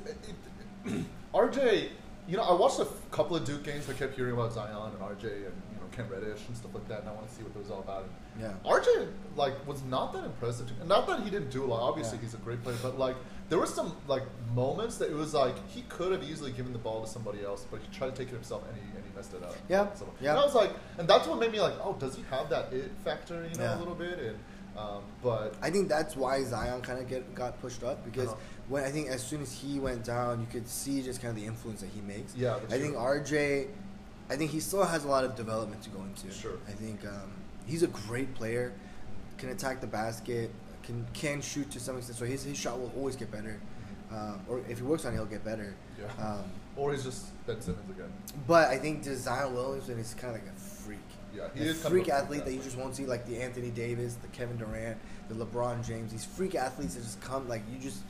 Speaker 1: it, RJ. You know, I watched a couple of Duke games. I kept hearing about Zion and RJ and you know Cam Reddish and stuff like that, and I want to see what it was all about. And
Speaker 2: Yeah.
Speaker 1: RJ like was not that impressive. To me. Not that he didn't do a lot. Obviously,
Speaker 2: Yeah.
Speaker 1: he's a great player, but like there were some like moments that it was like he could have easily given the ball to somebody else, but he tried to take it himself and he and he messed it up.
Speaker 2: Yeah,
Speaker 1: So,
Speaker 2: yeah.
Speaker 1: And I was like, and that's what made me like, oh, does he have that it factor? You know,
Speaker 2: Yeah.
Speaker 1: a little bit. And um, but
Speaker 2: I think that's why Zion kind of get got pushed up because
Speaker 1: Uh-huh.
Speaker 2: when I think as soon as he went down, you could see just kind of the influence that he makes.
Speaker 1: Yeah,
Speaker 2: I think. RJ, I think he still has a lot of development to go into.
Speaker 1: Sure.
Speaker 2: I think um, he's a great player, can attack the basket, can can shoot to some extent. So his his shot will always get better, um, or if he works on it, he'll get better.
Speaker 1: Yeah.
Speaker 2: Um,
Speaker 1: or he's just Ben Simmons again.
Speaker 2: but I think Zion Williamson is kind of like a.
Speaker 1: Yeah, he
Speaker 2: a
Speaker 1: is kind of a
Speaker 2: freak athlete that you just won't see, like the Anthony Davis, the Kevin Durant, the LeBron James. These freak athletes that just come, like you just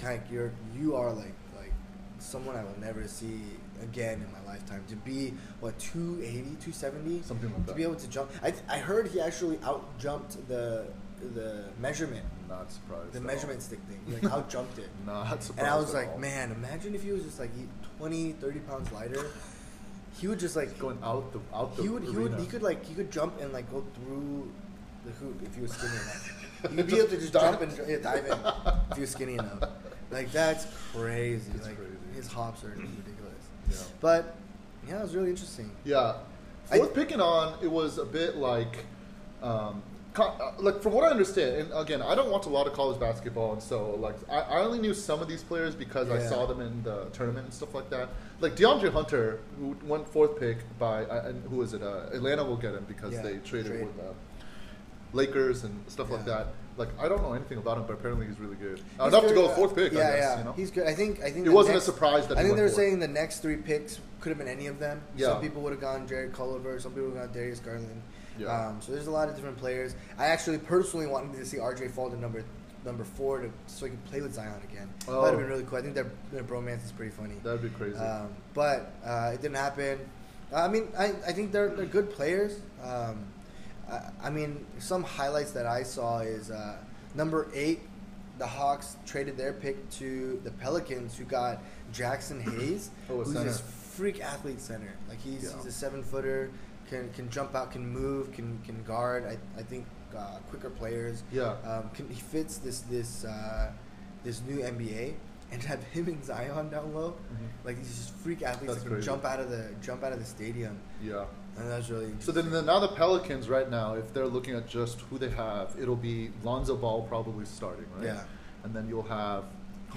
Speaker 2: kind of you're you are like like someone I will never see again in my lifetime. To be what 280, 270,
Speaker 1: Something like
Speaker 2: to
Speaker 1: that.
Speaker 2: To be able to jump. I I heard he actually out jumped the the measurement,
Speaker 1: Not surprised.
Speaker 2: the
Speaker 1: at all.
Speaker 2: measurement stick thing. Like out jumped it.
Speaker 1: Not surprised.
Speaker 2: And I was like,
Speaker 1: all.
Speaker 2: man, imagine if he was just like he 20, 30 pounds lighter. He would just like
Speaker 1: going out the out the
Speaker 2: he would, he would he could like he could jump and like go through the hoop if he was skinny enough. Would be able to just jump and yeah, dive in if he was skinny enough. Like that's crazy. Like
Speaker 1: crazy.
Speaker 2: his hops are ridiculous.
Speaker 1: Yeah.
Speaker 2: But yeah, it was really interesting.
Speaker 1: Yeah.
Speaker 2: I-
Speaker 1: picking on, it was a bit like, um, like from what I understand, and again, I don't watch a lot of college basketball, and so like I, I only knew some of these players because I saw them in the tournament and stuff like that. Like DeAndre Hunter, who went fourth pick by, uh, and who is it? Uh, Atlanta will get him because
Speaker 2: Yeah,
Speaker 1: they traded
Speaker 2: trade.
Speaker 1: with uh, Lakers and stuff like that. Like I don't know anything about him, but apparently he's really good.
Speaker 2: He's
Speaker 1: Enough to go
Speaker 2: uh,
Speaker 1: fourth pick.
Speaker 2: Yeah,
Speaker 1: I guess,
Speaker 2: yeah,
Speaker 1: You know?
Speaker 2: he's good. I think I think
Speaker 1: It wasn't a surprise that
Speaker 2: I
Speaker 1: he
Speaker 2: think they were
Speaker 1: fourth.
Speaker 2: saying the next three picks could have been any of them.
Speaker 1: Yeah.
Speaker 2: Some people would have gone Jarrett Culver. Some people would have gone Darius Garland.
Speaker 1: Yeah.
Speaker 2: Um, so there's a lot of different players. I actually personally wanted to see RJ fall to number number four to so he could play with Zion again. That would have
Speaker 1: Oh.
Speaker 2: been really cool. I think their their bromance is pretty funny.
Speaker 1: That'd be crazy.
Speaker 2: Um, but uh, it didn't happen. Uh, I mean, I, I think they're they're good players. Um, I, I mean, some highlights that I saw is uh, number eight, the Hawks traded their pick to the Pelicans, who got Jaxson Hayes,
Speaker 1: Oh,
Speaker 2: who's
Speaker 1: center.
Speaker 2: this freak athlete center. Like he's,
Speaker 1: Yeah.
Speaker 2: he's a seven footer, can can jump out, can move, can can guard. I, I think uh, quicker players.
Speaker 1: Yeah.
Speaker 2: Um, can, he fits this this uh, this new NBA, and to have him and Zion down low,
Speaker 1: Mhm.
Speaker 2: like these just freak athletes
Speaker 1: That's
Speaker 2: that can
Speaker 1: crazy.
Speaker 2: jump out of the jump out of the stadium,
Speaker 1: yeah.
Speaker 2: and that's really
Speaker 1: So then the, now the Pelicans right now, if they're looking at just who they have, it'll be Lonzo Ball probably starting, right?
Speaker 2: Yeah.
Speaker 1: And then you'll have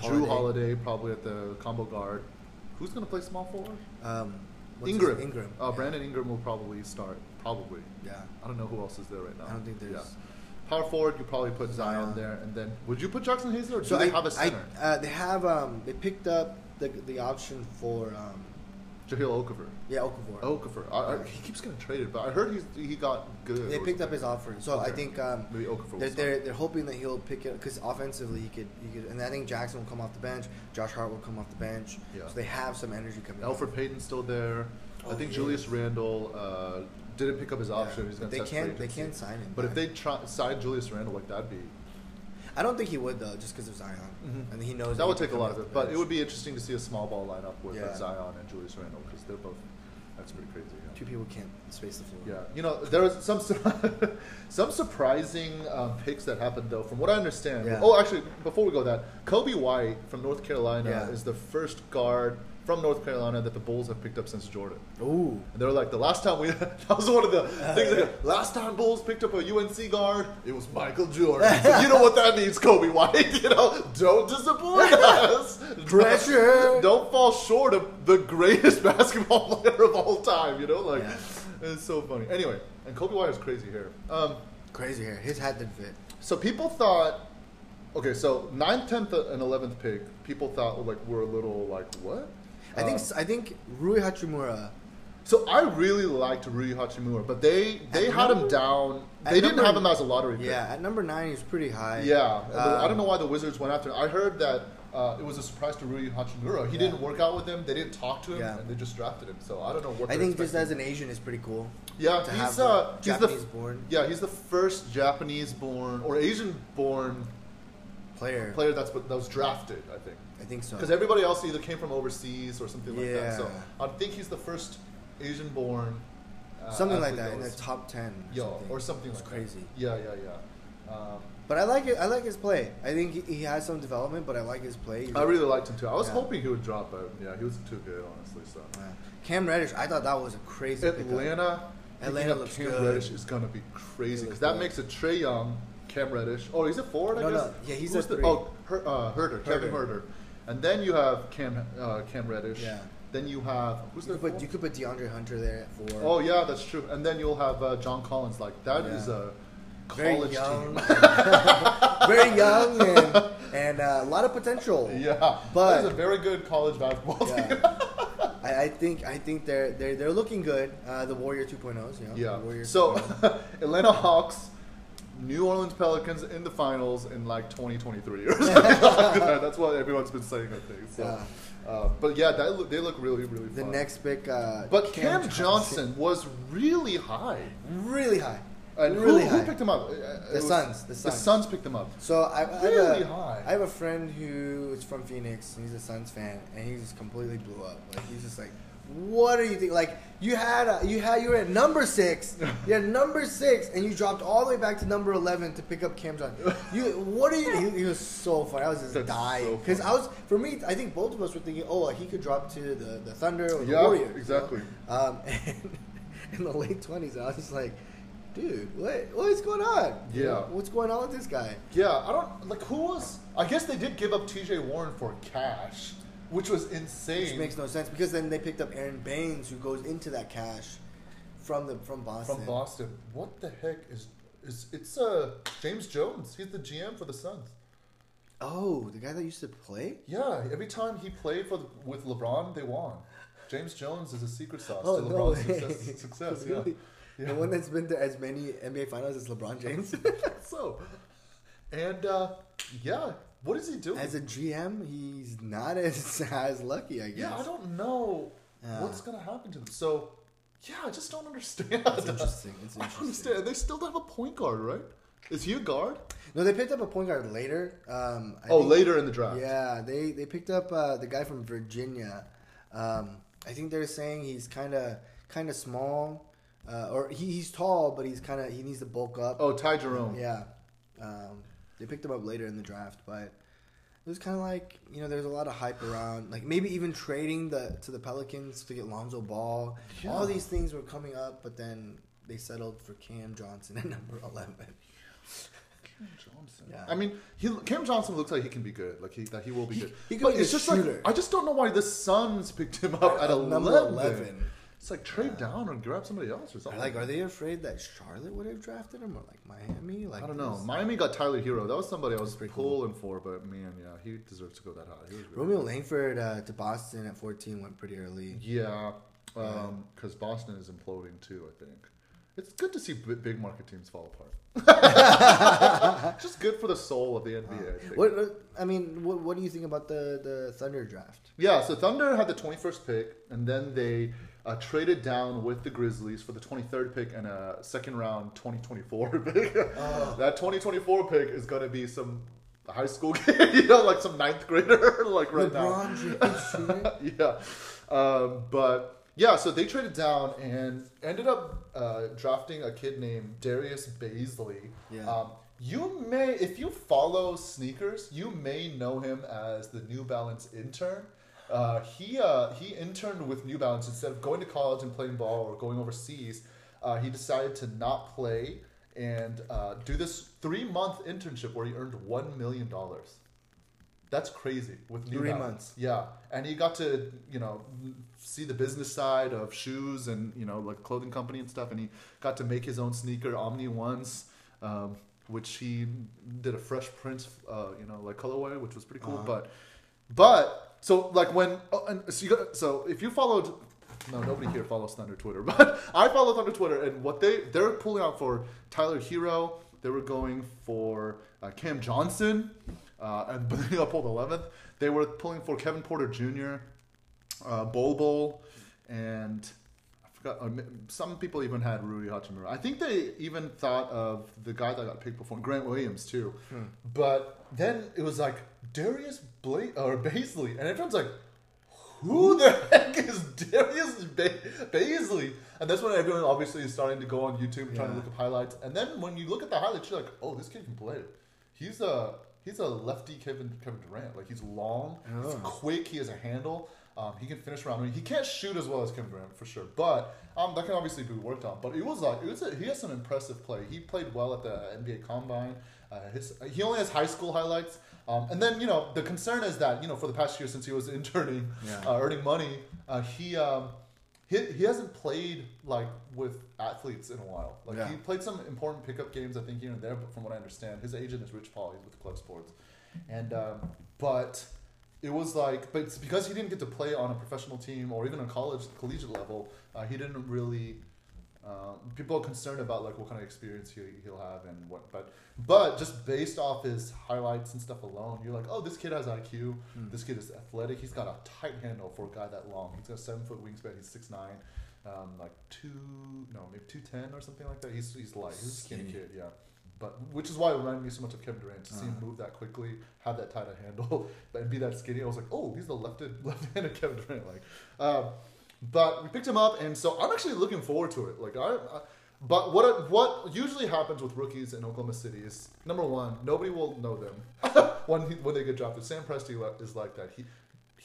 Speaker 1: Jrue
Speaker 2: Holiday.
Speaker 1: Holiday probably at the combo guard. Who's going to play small forward?
Speaker 2: um, what's
Speaker 1: Ingram.
Speaker 2: Ingram.
Speaker 1: Uh,
Speaker 2: yeah.
Speaker 1: Brandon Ingram will probably start. Probably.
Speaker 2: Yeah.
Speaker 1: I don't know who else is there right now.
Speaker 2: I don't think there's-
Speaker 1: Yeah. Power forward, you probably put Zion,
Speaker 2: Zion.
Speaker 1: there, and then would you put Jaxson Hayes there, or do
Speaker 2: So
Speaker 1: they
Speaker 2: I,
Speaker 1: have a center?
Speaker 2: I, uh, they have um, they picked up the the option for um,
Speaker 1: Jahlil Okafor.
Speaker 2: yeah Okafor.
Speaker 1: Okafor. I, I, he keeps getting traded, but I heard he's he got good.
Speaker 2: They picked up his offer, so I think um,
Speaker 1: Maybe Okafor
Speaker 2: they're, they're they're hoping that he'll pick it because offensively he could he could, and I think Jaxson will come off the bench. Josh Hart will come off the bench.
Speaker 1: Yeah.
Speaker 2: So they have some energy coming.
Speaker 1: Elfrid Payton's still there. I
Speaker 2: Oh,
Speaker 1: think Julius
Speaker 2: is.
Speaker 1: Randle uh, didn't pick up his
Speaker 2: Yeah,
Speaker 1: option. He's
Speaker 2: but
Speaker 1: going to. test
Speaker 2: can't-
Speaker 1: free
Speaker 2: they can't sign him
Speaker 1: But if they try, sign Julius Randle, like that'd be
Speaker 2: I don't think he would though, just because of Zion,
Speaker 1: Mhm.
Speaker 2: and he knows
Speaker 1: that would take a lot of it. But it would be interesting to see a small ball lineup with uh,
Speaker 2: Yeah.
Speaker 1: Zion and Julius Randle because they're both. That's pretty crazy. yeah.
Speaker 2: two people can't space the floor.
Speaker 1: Yeah, you know there was some some surprising um, picks that happened though. From what I understand,
Speaker 2: Yeah.
Speaker 1: oh, actually, before we go that, Coby White from North Carolina is the first guard from North Carolina that the Bulls have picked up since Jordan.
Speaker 2: Ooh.
Speaker 1: And they were like, the last time we, that was one of the things. Like, last time Bulls picked up a UNC guard, it was Michael Jordan. So you know what that means, Coby White. You know, don't disappoint us.
Speaker 2: Pressure.
Speaker 1: Don't fall short of the greatest basketball player of all time. You know, like
Speaker 2: Yeah.
Speaker 1: it's so funny. Anyway, and Coby White has crazy hair. Um,
Speaker 2: Crazy hair. His hat didn't fit.
Speaker 1: so people thought, okay, so 9th, 10th, and 11th pick, people thought like we're a little like what?
Speaker 2: I think
Speaker 1: Uh,
Speaker 2: I think Rui Hachimura.
Speaker 1: So I really liked Rui Hachimura, but they they had him down. They didn't
Speaker 2: number-
Speaker 1: have him as a lottery pick.
Speaker 2: Yeah, at number nine, he's pretty high.
Speaker 1: Yeah, the- I
Speaker 2: Um,
Speaker 1: don't know why the Wizards went after. him. I heard that uh, it was a surprise to Rui Hachimura. He
Speaker 2: Yeah.
Speaker 1: didn't work out with them. They didn't talk to him,
Speaker 2: Yeah.
Speaker 1: and they just drafted him. So I don't know what.
Speaker 2: I think just as an Asian is pretty cool.
Speaker 1: yeah, he's uh,
Speaker 2: the
Speaker 1: he's the
Speaker 2: Japanese-born.
Speaker 1: yeah he's the first Japanese-born or Asian-born
Speaker 2: Player.
Speaker 1: player that's that was drafted. I think.
Speaker 2: I think so.
Speaker 1: Because everybody else either came from overseas or something like that. So I think he's the first Asian-born. Uh,
Speaker 2: Something like that in the top ten. Or
Speaker 1: Yo,
Speaker 2: something.
Speaker 1: or something
Speaker 2: It's
Speaker 1: like
Speaker 2: crazy.
Speaker 1: That. Yeah, yeah, yeah. Um,
Speaker 2: But I like it. I like his play. I think he, he has some development, but I like his play. He's
Speaker 1: I really liked him too. I was
Speaker 2: Yeah.
Speaker 1: hoping he would drop, but yeah, he was too good, honestly. So
Speaker 2: Yeah. Cam Reddish, I thought that was a crazy.
Speaker 1: Atlanta,
Speaker 2: Atlanta looks
Speaker 1: Cam
Speaker 2: good.
Speaker 1: Reddish is gonna be crazy because that
Speaker 2: good.
Speaker 1: makes it Trae Young, Cam Reddish. Oh, he's a forward, I
Speaker 2: No,
Speaker 1: guess.
Speaker 2: no. Yeah, he's
Speaker 1: Who's
Speaker 2: a
Speaker 1: the,
Speaker 2: three.
Speaker 1: oh Her, uh, Huerter, Kevin
Speaker 2: Huerter.
Speaker 1: Huerter, and then you have Cam uh, Cam Reddish.
Speaker 2: Yeah.
Speaker 1: Then you have who's
Speaker 2: You
Speaker 1: their
Speaker 2: could, put, you could put DeAndre Hunter there at four.
Speaker 1: Oh yeah, that's true. And then you'll have uh, John Collins. Like that
Speaker 2: Yeah.
Speaker 1: is a
Speaker 2: very
Speaker 1: college
Speaker 2: young,
Speaker 1: team.
Speaker 2: very young, and, and uh, a lot of potential.
Speaker 1: yeah,
Speaker 2: But-
Speaker 1: that is a very good college basketball team.
Speaker 2: Yeah. I, I think I think they're they're they're looking good. Uh, the Warrior 2.0s, you know.
Speaker 1: Yeah.
Speaker 2: The Warrior
Speaker 1: So
Speaker 2: 2.0.
Speaker 1: Atlanta Hawks, New Orleans Pelicans in the finals in like 2023 or something like that. That's what everyone's been saying, I think. So,
Speaker 2: Yeah.
Speaker 1: uh, but yeah, look, they look really, really
Speaker 2: the
Speaker 1: fun.
Speaker 2: next pick. Uh,
Speaker 1: but Cam, Johnson. was really high.
Speaker 2: really high,
Speaker 1: And
Speaker 2: really
Speaker 1: who,
Speaker 2: high.
Speaker 1: who picked him up? Uh, it
Speaker 2: The Suns, the
Speaker 1: The
Speaker 2: Suns.
Speaker 1: Suns picked him up.
Speaker 2: So I, I
Speaker 1: Really
Speaker 2: have a,
Speaker 1: high.
Speaker 2: I have a friend who is from Phoenix. And he's a Suns fan, and he just completely blew up. Like he's just like, "What are you thinking? Like you had a, you had you were at number six, you had number six, and you dropped all the way back to number eleven to pick up Cam John. You what are you? He, he was so funny. I was just
Speaker 1: That's
Speaker 2: dying because
Speaker 1: funny.
Speaker 2: I was for me. I think both of us were thinking, oh, like, he could drop to the the Thunder or the
Speaker 1: Yeah,
Speaker 2: Warriors. you know?
Speaker 1: exactly.
Speaker 2: Um, and in the late twenties, I was just like. Dude, what what is going on?
Speaker 1: Yeah.
Speaker 2: what's going on with this guy?
Speaker 1: Yeah, I don't like who was. I guess they did give up T.J. Warren for cash, which was insane.
Speaker 2: Which makes no sense because then they picked up Aron Baynes, who goes into that cash from the from Boston.
Speaker 1: from Boston. What the heck is is it's uh James Jones? He's the GM for the Suns.
Speaker 2: Oh, the guy that used to play.
Speaker 1: Yeah, every time he played for the, with LeBron, they won. James Jones is a secret sauce
Speaker 2: Oh
Speaker 1: to! LeBron's
Speaker 2: way.
Speaker 1: success. success
Speaker 2: Really?
Speaker 1: yeah.
Speaker 2: The one that's been to as many NBA Finals as LeBron James.
Speaker 1: so, and uh, yeah, what is he doing?
Speaker 2: as a GM, he's not as as lucky, I guess.
Speaker 1: yeah, I don't know
Speaker 2: Yeah.
Speaker 1: what's gonna happen to them. So, yeah, I just don't understand.
Speaker 2: It's interesting. It's
Speaker 1: I don't understand. They still don't have a point guard, right? Is he a guard?
Speaker 2: No, they picked up a point guard later. Um, I
Speaker 1: oh,
Speaker 2: think-
Speaker 1: later in the draft.
Speaker 2: Yeah, they they picked up uh, the guy from Virginia. Um, I think they're saying he's kind of kind of small, uh, or he, he's tall, but he's kind of he needs to bulk up.
Speaker 1: Oh, Ty Jerome.
Speaker 2: Yeah, um, they picked him up later in the draft, but it was kind of like you know there's a lot of hype around, like maybe even trading the to the Pelicans to get Lonzo Ball.
Speaker 1: Yeah.
Speaker 2: All these things were coming up, but then they settled for Cam Johnson at number eleven.
Speaker 1: Cam Johnson.
Speaker 2: Yeah.
Speaker 1: I mean, he, Cam Johnson looks like he can be good. Like he that he will be
Speaker 2: He-
Speaker 1: good.
Speaker 2: he could
Speaker 1: but
Speaker 2: be
Speaker 1: it's
Speaker 2: a
Speaker 1: just
Speaker 2: shooter.
Speaker 1: like I just don't know why the Suns picked him up at
Speaker 2: At
Speaker 1: 11.
Speaker 2: number 11.
Speaker 1: It's like trade down or grab somebody else or something.
Speaker 2: Like, are they afraid that Charlotte would have drafted him, or like Miami? Like,
Speaker 1: I don't know. Miami got Tyler Herro. That was somebody I was
Speaker 2: pretty cool.
Speaker 1: pulling for, but man, yeah, he deserves to go that high. He was really
Speaker 2: Romeo. Langford uh, to Boston at 14 went pretty early.
Speaker 1: Yeah, because um, Boston is imploding too. I think it's good to see b- big market teams fall apart. Just good for the soul of the NBA. I. Uh,
Speaker 2: what, what I mean, what, what do you think about the the Thunder draft?
Speaker 1: Yeah, so Thunder had the 21st pick, and then they uh, traded down with the Grizzlies for the 23rd pick and a second round 2024 pick.
Speaker 2: Oh.
Speaker 1: That 2024 pick is going to be some high school kid, you know, like some ninth grader, like right
Speaker 2: LeBron
Speaker 1: now. yeah, um, but yeah, so they traded down and ended up uh, drafting a kid named Darius Bazley.
Speaker 2: Yeah.
Speaker 1: Um, you may, if you follow sneakers, you may know him as the New Balance intern. Uh, he uh, he interned with New Balance instead of going to college and playing ball or going overseas. Uh, he decided to not play and uh, do this three month internship where he earned one million dollars. That's crazy with New
Speaker 2: Three
Speaker 1: Balance.
Speaker 2: months.
Speaker 1: Yeah, and he got to you know see the business side of shoes and you know like clothing company and stuff, and he got to make his own sneaker Omni ones, um, which he did a Fresh print, uh, you know, like colorway, which was pretty cool.
Speaker 2: Uh-huh.
Speaker 1: But but so like when oh, so you got so if you followed. No, nobody here follows Thunder Twitter, but I follow Thunder Twitter, and what they they're pulling out for Tyler Herro, they were going for uh, Cam Johnson, uh, and but they got pulled 11th. They were pulling for Kevin Porter Jr., uh, Bol Bol, and Uh, some people even had Rui Hachimura. I think they even thought of the guy that got picked before, Grant Williams too. Hmm. But then it was like Darius Bla- or Bazley, and everyone's like, "Who the heck is Darius ba- Bazley?" And that's when everyone obviously is starting to go on YouTube trying to look up highlights. And then when you look at the highlights, you're like, "Oh, this kid can play." He's a he's a lefty Kevin Kevin Durant. Like he's long, he's
Speaker 2: Oh.
Speaker 1: quick, he has a handle. Um, he can finish around. I mean, he can't shoot as well as Kevin Durant for sure, but um, that can obviously be worked on. But it was like it was a, he has some impressive play. He played well at the NBA Combine. Uh, his he only has high school highlights. Um, and then you know the concern is that you know for the past year since he was interning,
Speaker 2: Yeah.
Speaker 1: uh, earning money, uh, he. Um, he, he hasn't played like with athletes in a while. Like
Speaker 2: Yeah.
Speaker 1: he played some important pickup games, I think here and there. But from what I understand, his agent is Rich Paul. He's with Klutch Sports, and um, but it was like, but because he didn't get to play on a professional team or even a college collegiate level, uh, he didn't really. Uh, people are concerned about like what kind of experience he, he'll have and what, but but just based off his highlights and stuff alone, you're like, oh, this kid has IQ.
Speaker 2: Hmm.
Speaker 1: This kid is athletic. He's got a tight handle for a guy that long. He's got a seven foot wingspan. He's six nine, um, like two, no, maybe two ten or something like that. He's he's light. He's a Skinny. kid, yeah. But which is why it reminded me so much of Kevin Durant to see him
Speaker 2: Uh-huh.
Speaker 1: move that quickly, have that tight a handle, and be that skinny. I was like, oh, he's the left-handed left-handed Kevin Durant. Like, um, but we picked him up, and so I'm actually looking forward to it. Like, I. I but what what usually happens with rookies in Oklahoma City is number one, nobody will know them when he, when they get drafted. Sam Presti is like that. He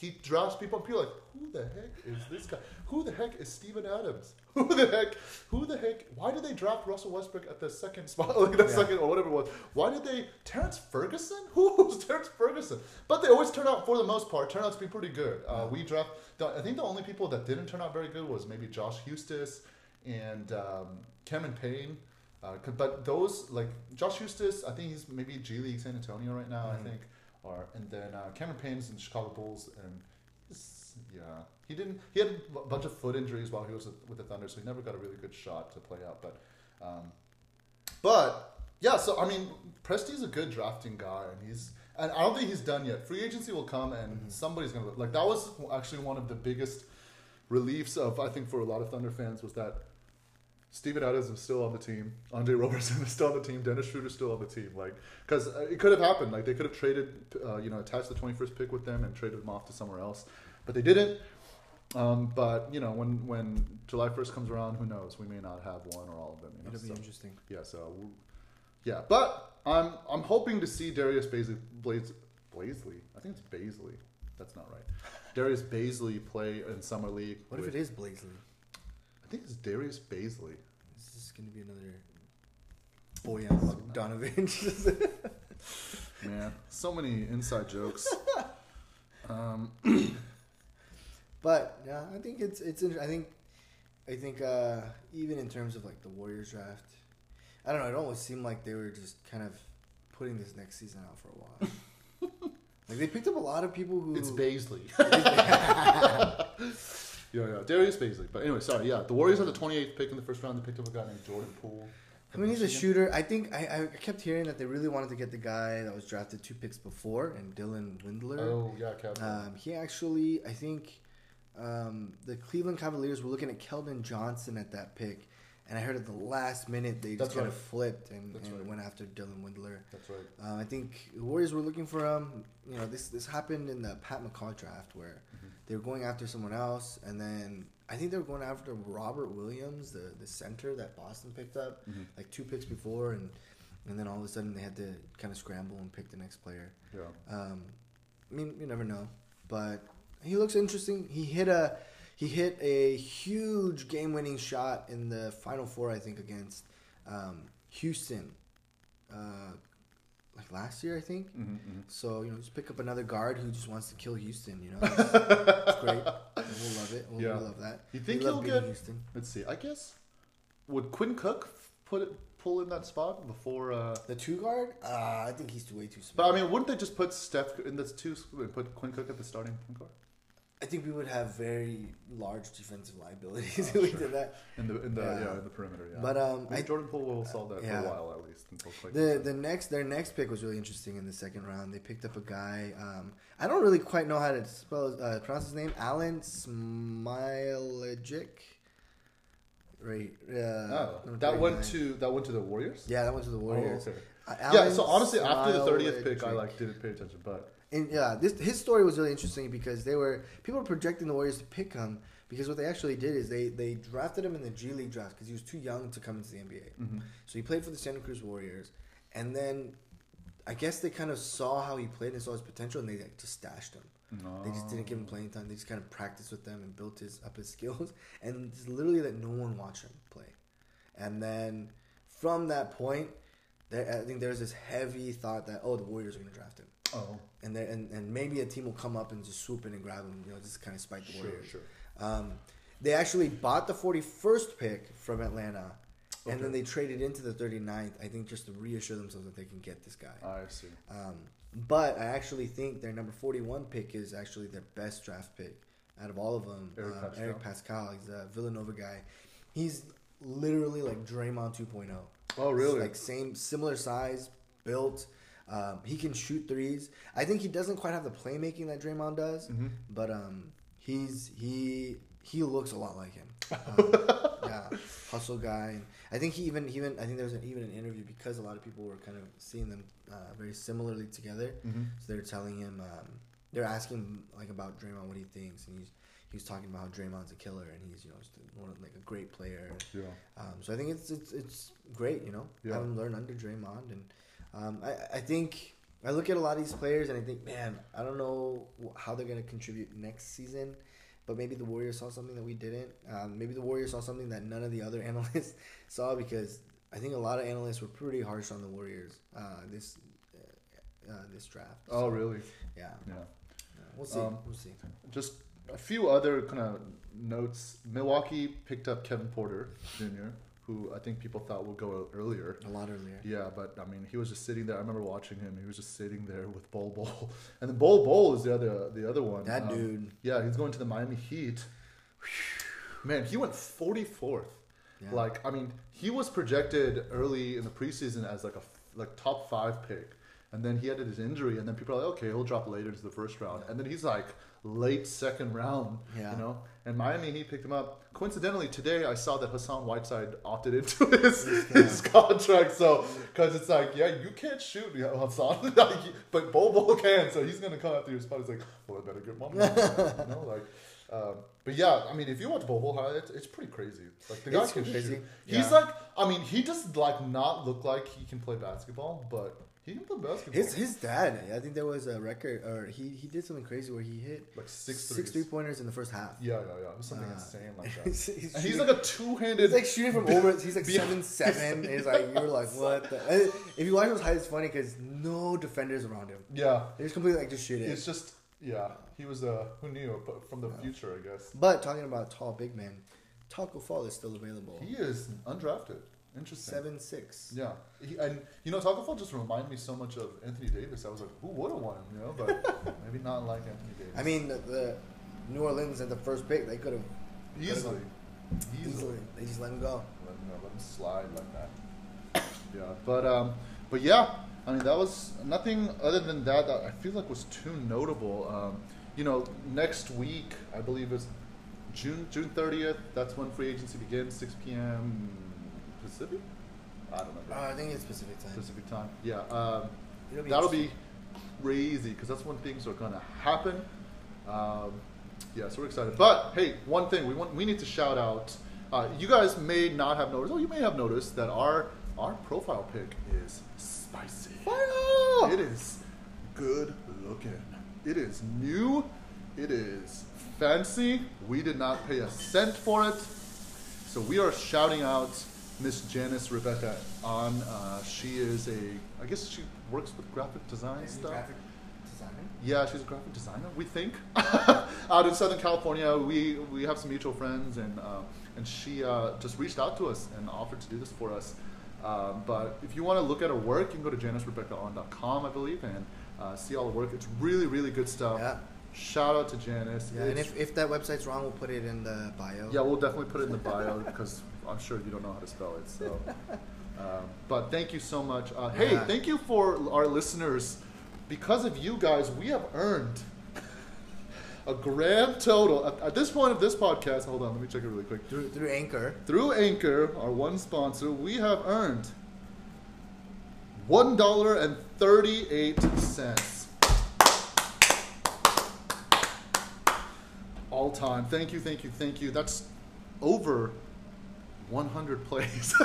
Speaker 1: he drafts people and people are like, who the heck is this guy? Who the heck is Steven Adams? Who the heck? Who the heck? Why did they draft Russell Westbrook at the second spot, like the
Speaker 2: Yeah.
Speaker 1: second or whatever it was? Why did they Terrence Ferguson? Who's Terrence Ferguson? But they always turn out, for the most part, turn out to be pretty good. Uh, we draft. The, I think the only people that didn't turn out very good was maybe Josh Huestis and um, Cameron Payne. Uh, but those like Josh Huestis, I think he's maybe G League San Antonio right now.
Speaker 2: Mhm.
Speaker 1: I think, or and then uh, Cameron Payne's in Chicago Bulls, and yeah, he didn't. He had a bunch of foot injuries while he was with the Thunder, so he never got a really good shot to play out. But, um, but yeah, so I mean, Presti's a good drafting guy, and he's. And I don't think he's done yet. Free agency will come, and
Speaker 2: Mhm.
Speaker 1: somebody's gonna like. That was actually one of the biggest reliefs of I think for a lot of Thunder fans was that Steven Adams is still on the team. Andre Roberson is still on the team. Dennis Schroeder's still on the team. Like, because it could have happened. Like, they could have traded, uh, you know, attached the 21st pick with them and traded them off to somewhere else. But they didn't. Um, but, you know, when, when July 1st comes around, who knows? We may not have one or all of them. You know?
Speaker 2: It'll be
Speaker 1: so,
Speaker 2: interesting.
Speaker 1: yeah, so, yeah. But I'm I'm hoping to see Darius Bazley, Blaze. I think it's Bazley. That's not right. Darius Bazley play in Summer League.
Speaker 2: What if it is Blazely?
Speaker 1: I think it's Darius Bazley.
Speaker 2: This is going to be another Bojan Bogdanovic.
Speaker 1: Man, so many inside jokes. Um,
Speaker 2: but yeah, I think it's it's. inter- I think I think uh, even in terms of like the Warriors draft, I don't know. It almost seemed like they were just kind of putting this next season out for a while. like they picked up a lot of people who
Speaker 1: it's Bazley. Yeah, yeah, Darius Bazley. But anyway, sorry. Yeah, the Warriors had the 28th pick in the first round. They picked up a guy named Jordan Poole.
Speaker 2: I mean, he's a shooter. I think I, I kept hearing that they really wanted to get the guy that was drafted two picks before, and Dylan Windler.
Speaker 1: Oh yeah, Captain.
Speaker 2: Um, he actually, I think, um, the Cleveland Cavaliers were looking at Keldon Johnson at that pick, and I heard at the last minute they just kind
Speaker 1: right.
Speaker 2: of flipped and, and
Speaker 1: right.
Speaker 2: went after Dylan Windler.
Speaker 1: That's right.
Speaker 2: Um, I think the Warriors were looking for him. You know, this this happened in the Pat McCaw draft where. They were going after someone else, and then I think they were going after Robert Williams, the the center that Boston picked up
Speaker 1: Mhm.
Speaker 2: like two picks before, and and then all of a sudden they had to kind of scramble and pick the next player.
Speaker 1: Yeah.
Speaker 2: Um, I mean, you never know, but he looks interesting. He hit a he hit a huge game winning shot in the final four, I think, against um, Houston. Uh, like last year, I think.
Speaker 1: Mhm, mhm.
Speaker 2: So you know, just pick up another guard who just wants to kill Houston. You know, it's, it's great. We'll love it. We'll,
Speaker 1: Yeah.
Speaker 2: we'll love that.
Speaker 1: You think
Speaker 2: we
Speaker 1: he'll get-
Speaker 2: Houston?
Speaker 1: Let's see. I guess would Quinn Cook put it pull in that spot before? Uh,
Speaker 2: The two guard? Uh, I think he's way too
Speaker 1: but. I mean, wouldn't they just put Steph in the two? and Put Quinn Cook at the starting point guard
Speaker 2: I think we would have very large defensive liabilities if we
Speaker 1: sure.
Speaker 2: did that.
Speaker 1: in the in the yeah,
Speaker 2: Yeah.
Speaker 1: in the perimeter. Yeah.
Speaker 2: But um, I,
Speaker 1: Jordan Poole will solve that
Speaker 2: yeah.
Speaker 1: for a while at least until
Speaker 2: the the next their next pick was really interesting in the second round. They picked up a guy. Um, I don't really quite know how to spell uh, pronounce his name. Alen Smailagic. Right. Uh,
Speaker 1: Oh, that went
Speaker 2: 39.
Speaker 1: to that went to the Warriors.
Speaker 2: Yeah, that went to the Warriors.
Speaker 1: Oh, okay.
Speaker 2: Uh,
Speaker 1: Yeah. So honestly, after the thirtieth pick, I like didn't pay attention, but
Speaker 2: And yeah, this his story was really interesting because they were people were projecting the Warriors to pick him because what they actually did is they they drafted him in the G League draft because he was too young to come into the NBA.
Speaker 1: mhm.
Speaker 2: So he played for the Santa Cruz Warriors, and then I guess they kind of saw how he played and saw his potential, and they like, just stashed him.
Speaker 1: no.
Speaker 2: They just didn't give him playing time. They just kind of practiced with them and built his up his skills, and literally that no one watched him play. And then from that point, there, I think there's this heavy thought that oh the Warriors are going to draft him
Speaker 1: Oh,
Speaker 2: and and and maybe a team will come up and just swoop in and grab him. You know, just kind of spike the
Speaker 1: sure,
Speaker 2: Warriors.
Speaker 1: sure.
Speaker 2: Um, they actually bought the 41st pick from Atlanta, and then they traded into the 39th. I think just to reassure themselves that they can get this guy.
Speaker 1: I see.
Speaker 2: Um, but I actually think their number 41 pick is actually their best draft pick out of all of them.
Speaker 1: Eric
Speaker 2: Um,
Speaker 1: Pascal.
Speaker 2: Eric Paschall. He's a Villanova guy. He's literally like Draymond 2.0.
Speaker 1: Oh, really?
Speaker 2: Like same, similar size, built. Um, he can shoot threes. I think he doesn't quite have the playmaking that Draymond does,
Speaker 1: Mhm.
Speaker 2: but um, he's he he looks a lot like him. Um, yeah, hustle guy. And I think he even even I think there was an, even an interview because a lot of people were kind of seeing them uh, very similarly together.
Speaker 1: Mhm.
Speaker 2: So they're telling him, um, they're asking him like about Draymond what he thinks, and he's he was talking about how Draymond's a killer and he's you know just one of, like a great player.
Speaker 1: Yeah.
Speaker 2: Um, so I think it's it's it's great, you know,
Speaker 1: Yeah.
Speaker 2: having learned under Draymond, and um, I I think I look at a lot of these players and I think, man, I don't know how they're gonna contribute next season, but maybe the Warriors saw something that we didn't. Um, maybe the Warriors saw something that none of the other analysts saw because I think a lot of analysts were pretty harsh on the Warriors uh, this uh, uh, this draft.
Speaker 1: Oh, really?
Speaker 2: Yeah,
Speaker 1: Yeah.
Speaker 2: yeah. we'll see.
Speaker 1: Um,
Speaker 2: we'll see.
Speaker 1: Just a few other kind of notes. Milwaukee picked up Kevin Porter Jr., who I think people thought would go earlier.
Speaker 2: A lot earlier.
Speaker 1: Yeah, but I mean, he was just sitting there. I remember watching him. He was just sitting there with Bol Bol, and then Bol Bol is the other the other one.
Speaker 2: That
Speaker 1: Um,
Speaker 2: dude.
Speaker 1: Yeah, he's going to the Miami Heat. Man, he went forty fourth.
Speaker 2: Yeah.
Speaker 1: Like, I mean, he was projected early in the preseason as like a like top five pick, and then he had his injury, and then people are like, okay, he'll drop later to the first round, and then he's like late second round.
Speaker 2: Yeah.
Speaker 1: You know, and Miami Heat picked him up. Coincidentally, today I saw that Hassan Whiteside opted into his his contract. So, because it's like, yeah, you can't shoot yeah, Hassan, like, but Bol can, so he's gonna come after your spot. He's like, well, I better get money. you know, like. Um, but yeah, I mean, if you watch Bol, it's, it's pretty crazy. Like the guy
Speaker 2: It's
Speaker 1: can
Speaker 2: crazy.
Speaker 1: shoot.
Speaker 2: Yeah.
Speaker 1: He's like, I mean, he does like not look like he can play basketball, but he can play basketball.
Speaker 2: His his dad, I think there was a record, or he, he did something crazy where he hit
Speaker 1: like six
Speaker 2: six three pointers in the first half.
Speaker 1: Yeah, yeah, yeah. It was something
Speaker 2: Uh,
Speaker 1: insane like that.
Speaker 2: he's, he's
Speaker 1: he's like a two-handed.
Speaker 2: he's like shooting from over. He's like seven seven. it's like you're like what? The? If you watch those highlights, it's funny because no defenders around him.
Speaker 1: yeah,
Speaker 2: They just completely like just shoot it.
Speaker 1: it's just yeah. He was uh, who knew but from the future, I guess.
Speaker 2: But talking about tall big man, Tacko Fall is still available.
Speaker 1: He is undrafted. Interesting.
Speaker 2: Seven six.
Speaker 1: Yeah, he, and you know, Tacko Fall just reminded me so much of Anthony Davis. I was like, who would have won him? You know, but maybe not like Anthony Davis.
Speaker 2: I mean, the, the New Orleans at the first pick, they could have
Speaker 1: easily, easily.
Speaker 2: easily. They just let him go.
Speaker 1: let him, know, let him slide like that. Yeah, but um, but yeah, I mean that was nothing other than that that I feel like was too notable. Um, you know, next week I believe is June June thirtieth. That's when free agency begins, six p.m. Pacific. I don't
Speaker 2: Uh, I think it's Pacific time.
Speaker 1: Pacific time. Yeah, um,
Speaker 2: be
Speaker 1: that'll be crazy because that's when things are gonna happen. Um, yeah, so we're excited. But hey, one thing we want we need to shout out. Uh, you guys may not have noticed, or you may have noticed that our our profile pic is spicy.
Speaker 2: Fire!
Speaker 1: It is good looking. It is new. It is fancy. We did not pay a cent for it. So we are shouting out Miss Janice Rebecca on. Uh, she is a, I guess she works with graphic design stuff.
Speaker 2: Graphic designer.
Speaker 1: Yeah, she's a graphic designer. We think out in Southern California. We we have some mutual friends, and uh, and she uh, just reached out to us and offered to do this for us. Um, but if you want to look at her work, you can go to janicerebeccaon.com, I believe, and uh, see all the work. It's really really good stuff.
Speaker 2: Yeah.
Speaker 1: Shout out to Janice.
Speaker 2: Yeah, and if, if that website's wrong, we'll put it in the bio.
Speaker 1: yeah, we'll definitely put it in the bio because I'm sure you don't know how to spell it. So, um, but thank you so much. Uh, hey,
Speaker 2: Yeah.
Speaker 1: thank you for our listeners. Because of you guys, we have earned a grand total at, at this point of this podcast. Hold on, let me check it really quick.
Speaker 2: Through, through Anchor.
Speaker 1: Through Anchor, our one sponsor, we have earned one dollar and thirty-eight cents. All time. Thank you, thank you, thank you. That's over 100 plays.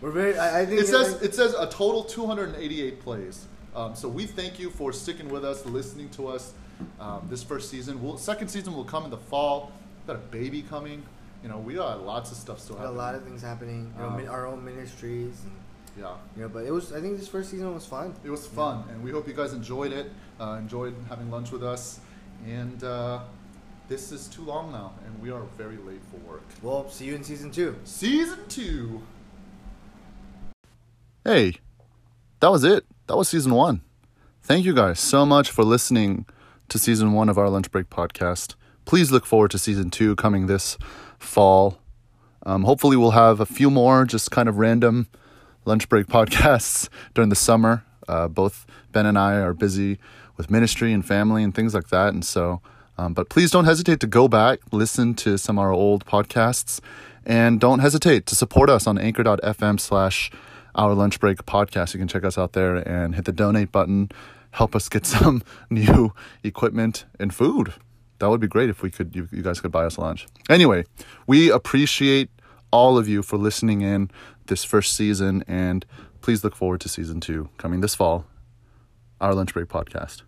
Speaker 2: We're very. I, I think
Speaker 1: it says it says a total 288 plays. Um, so we thank you for sticking with us, listening to us um, this first season. We'll, second season will come in the fall. Got a baby coming. You know, we got lots of stuff still
Speaker 2: got a lot of things happening. You know,
Speaker 1: Um,
Speaker 2: our own ministries. And,
Speaker 1: yeah.
Speaker 2: know, but it was. I think this first season was fun.
Speaker 1: It was fun, and we hope you guys enjoyed it. Uh, enjoyed having lunch with us. And uh, this is too long now, and we are very late for work.
Speaker 2: Well, see you in season two.
Speaker 1: Season two. Hey, that was it. That was season one. Thank you guys so much for listening to season one of our Lunch Break podcast. Please look forward to season two coming this fall. Um, hopefully, we'll have a few more just kind of random lunch break podcasts during the summer. Uh, both Ben and I are busy with ministry and family and things like that. And so, um, but please don't hesitate to go back, listen to some of our old podcasts, and don't hesitate to support us on anchor.fm slash our lunch break podcast. You can check us out there and hit the donate button, help us get some new equipment and food. That would be great if we could, you, you guys could buy us lunch. Anyway, we appreciate all of you for listening in this first season, and please look forward to season two coming this fall, our lunch break podcast.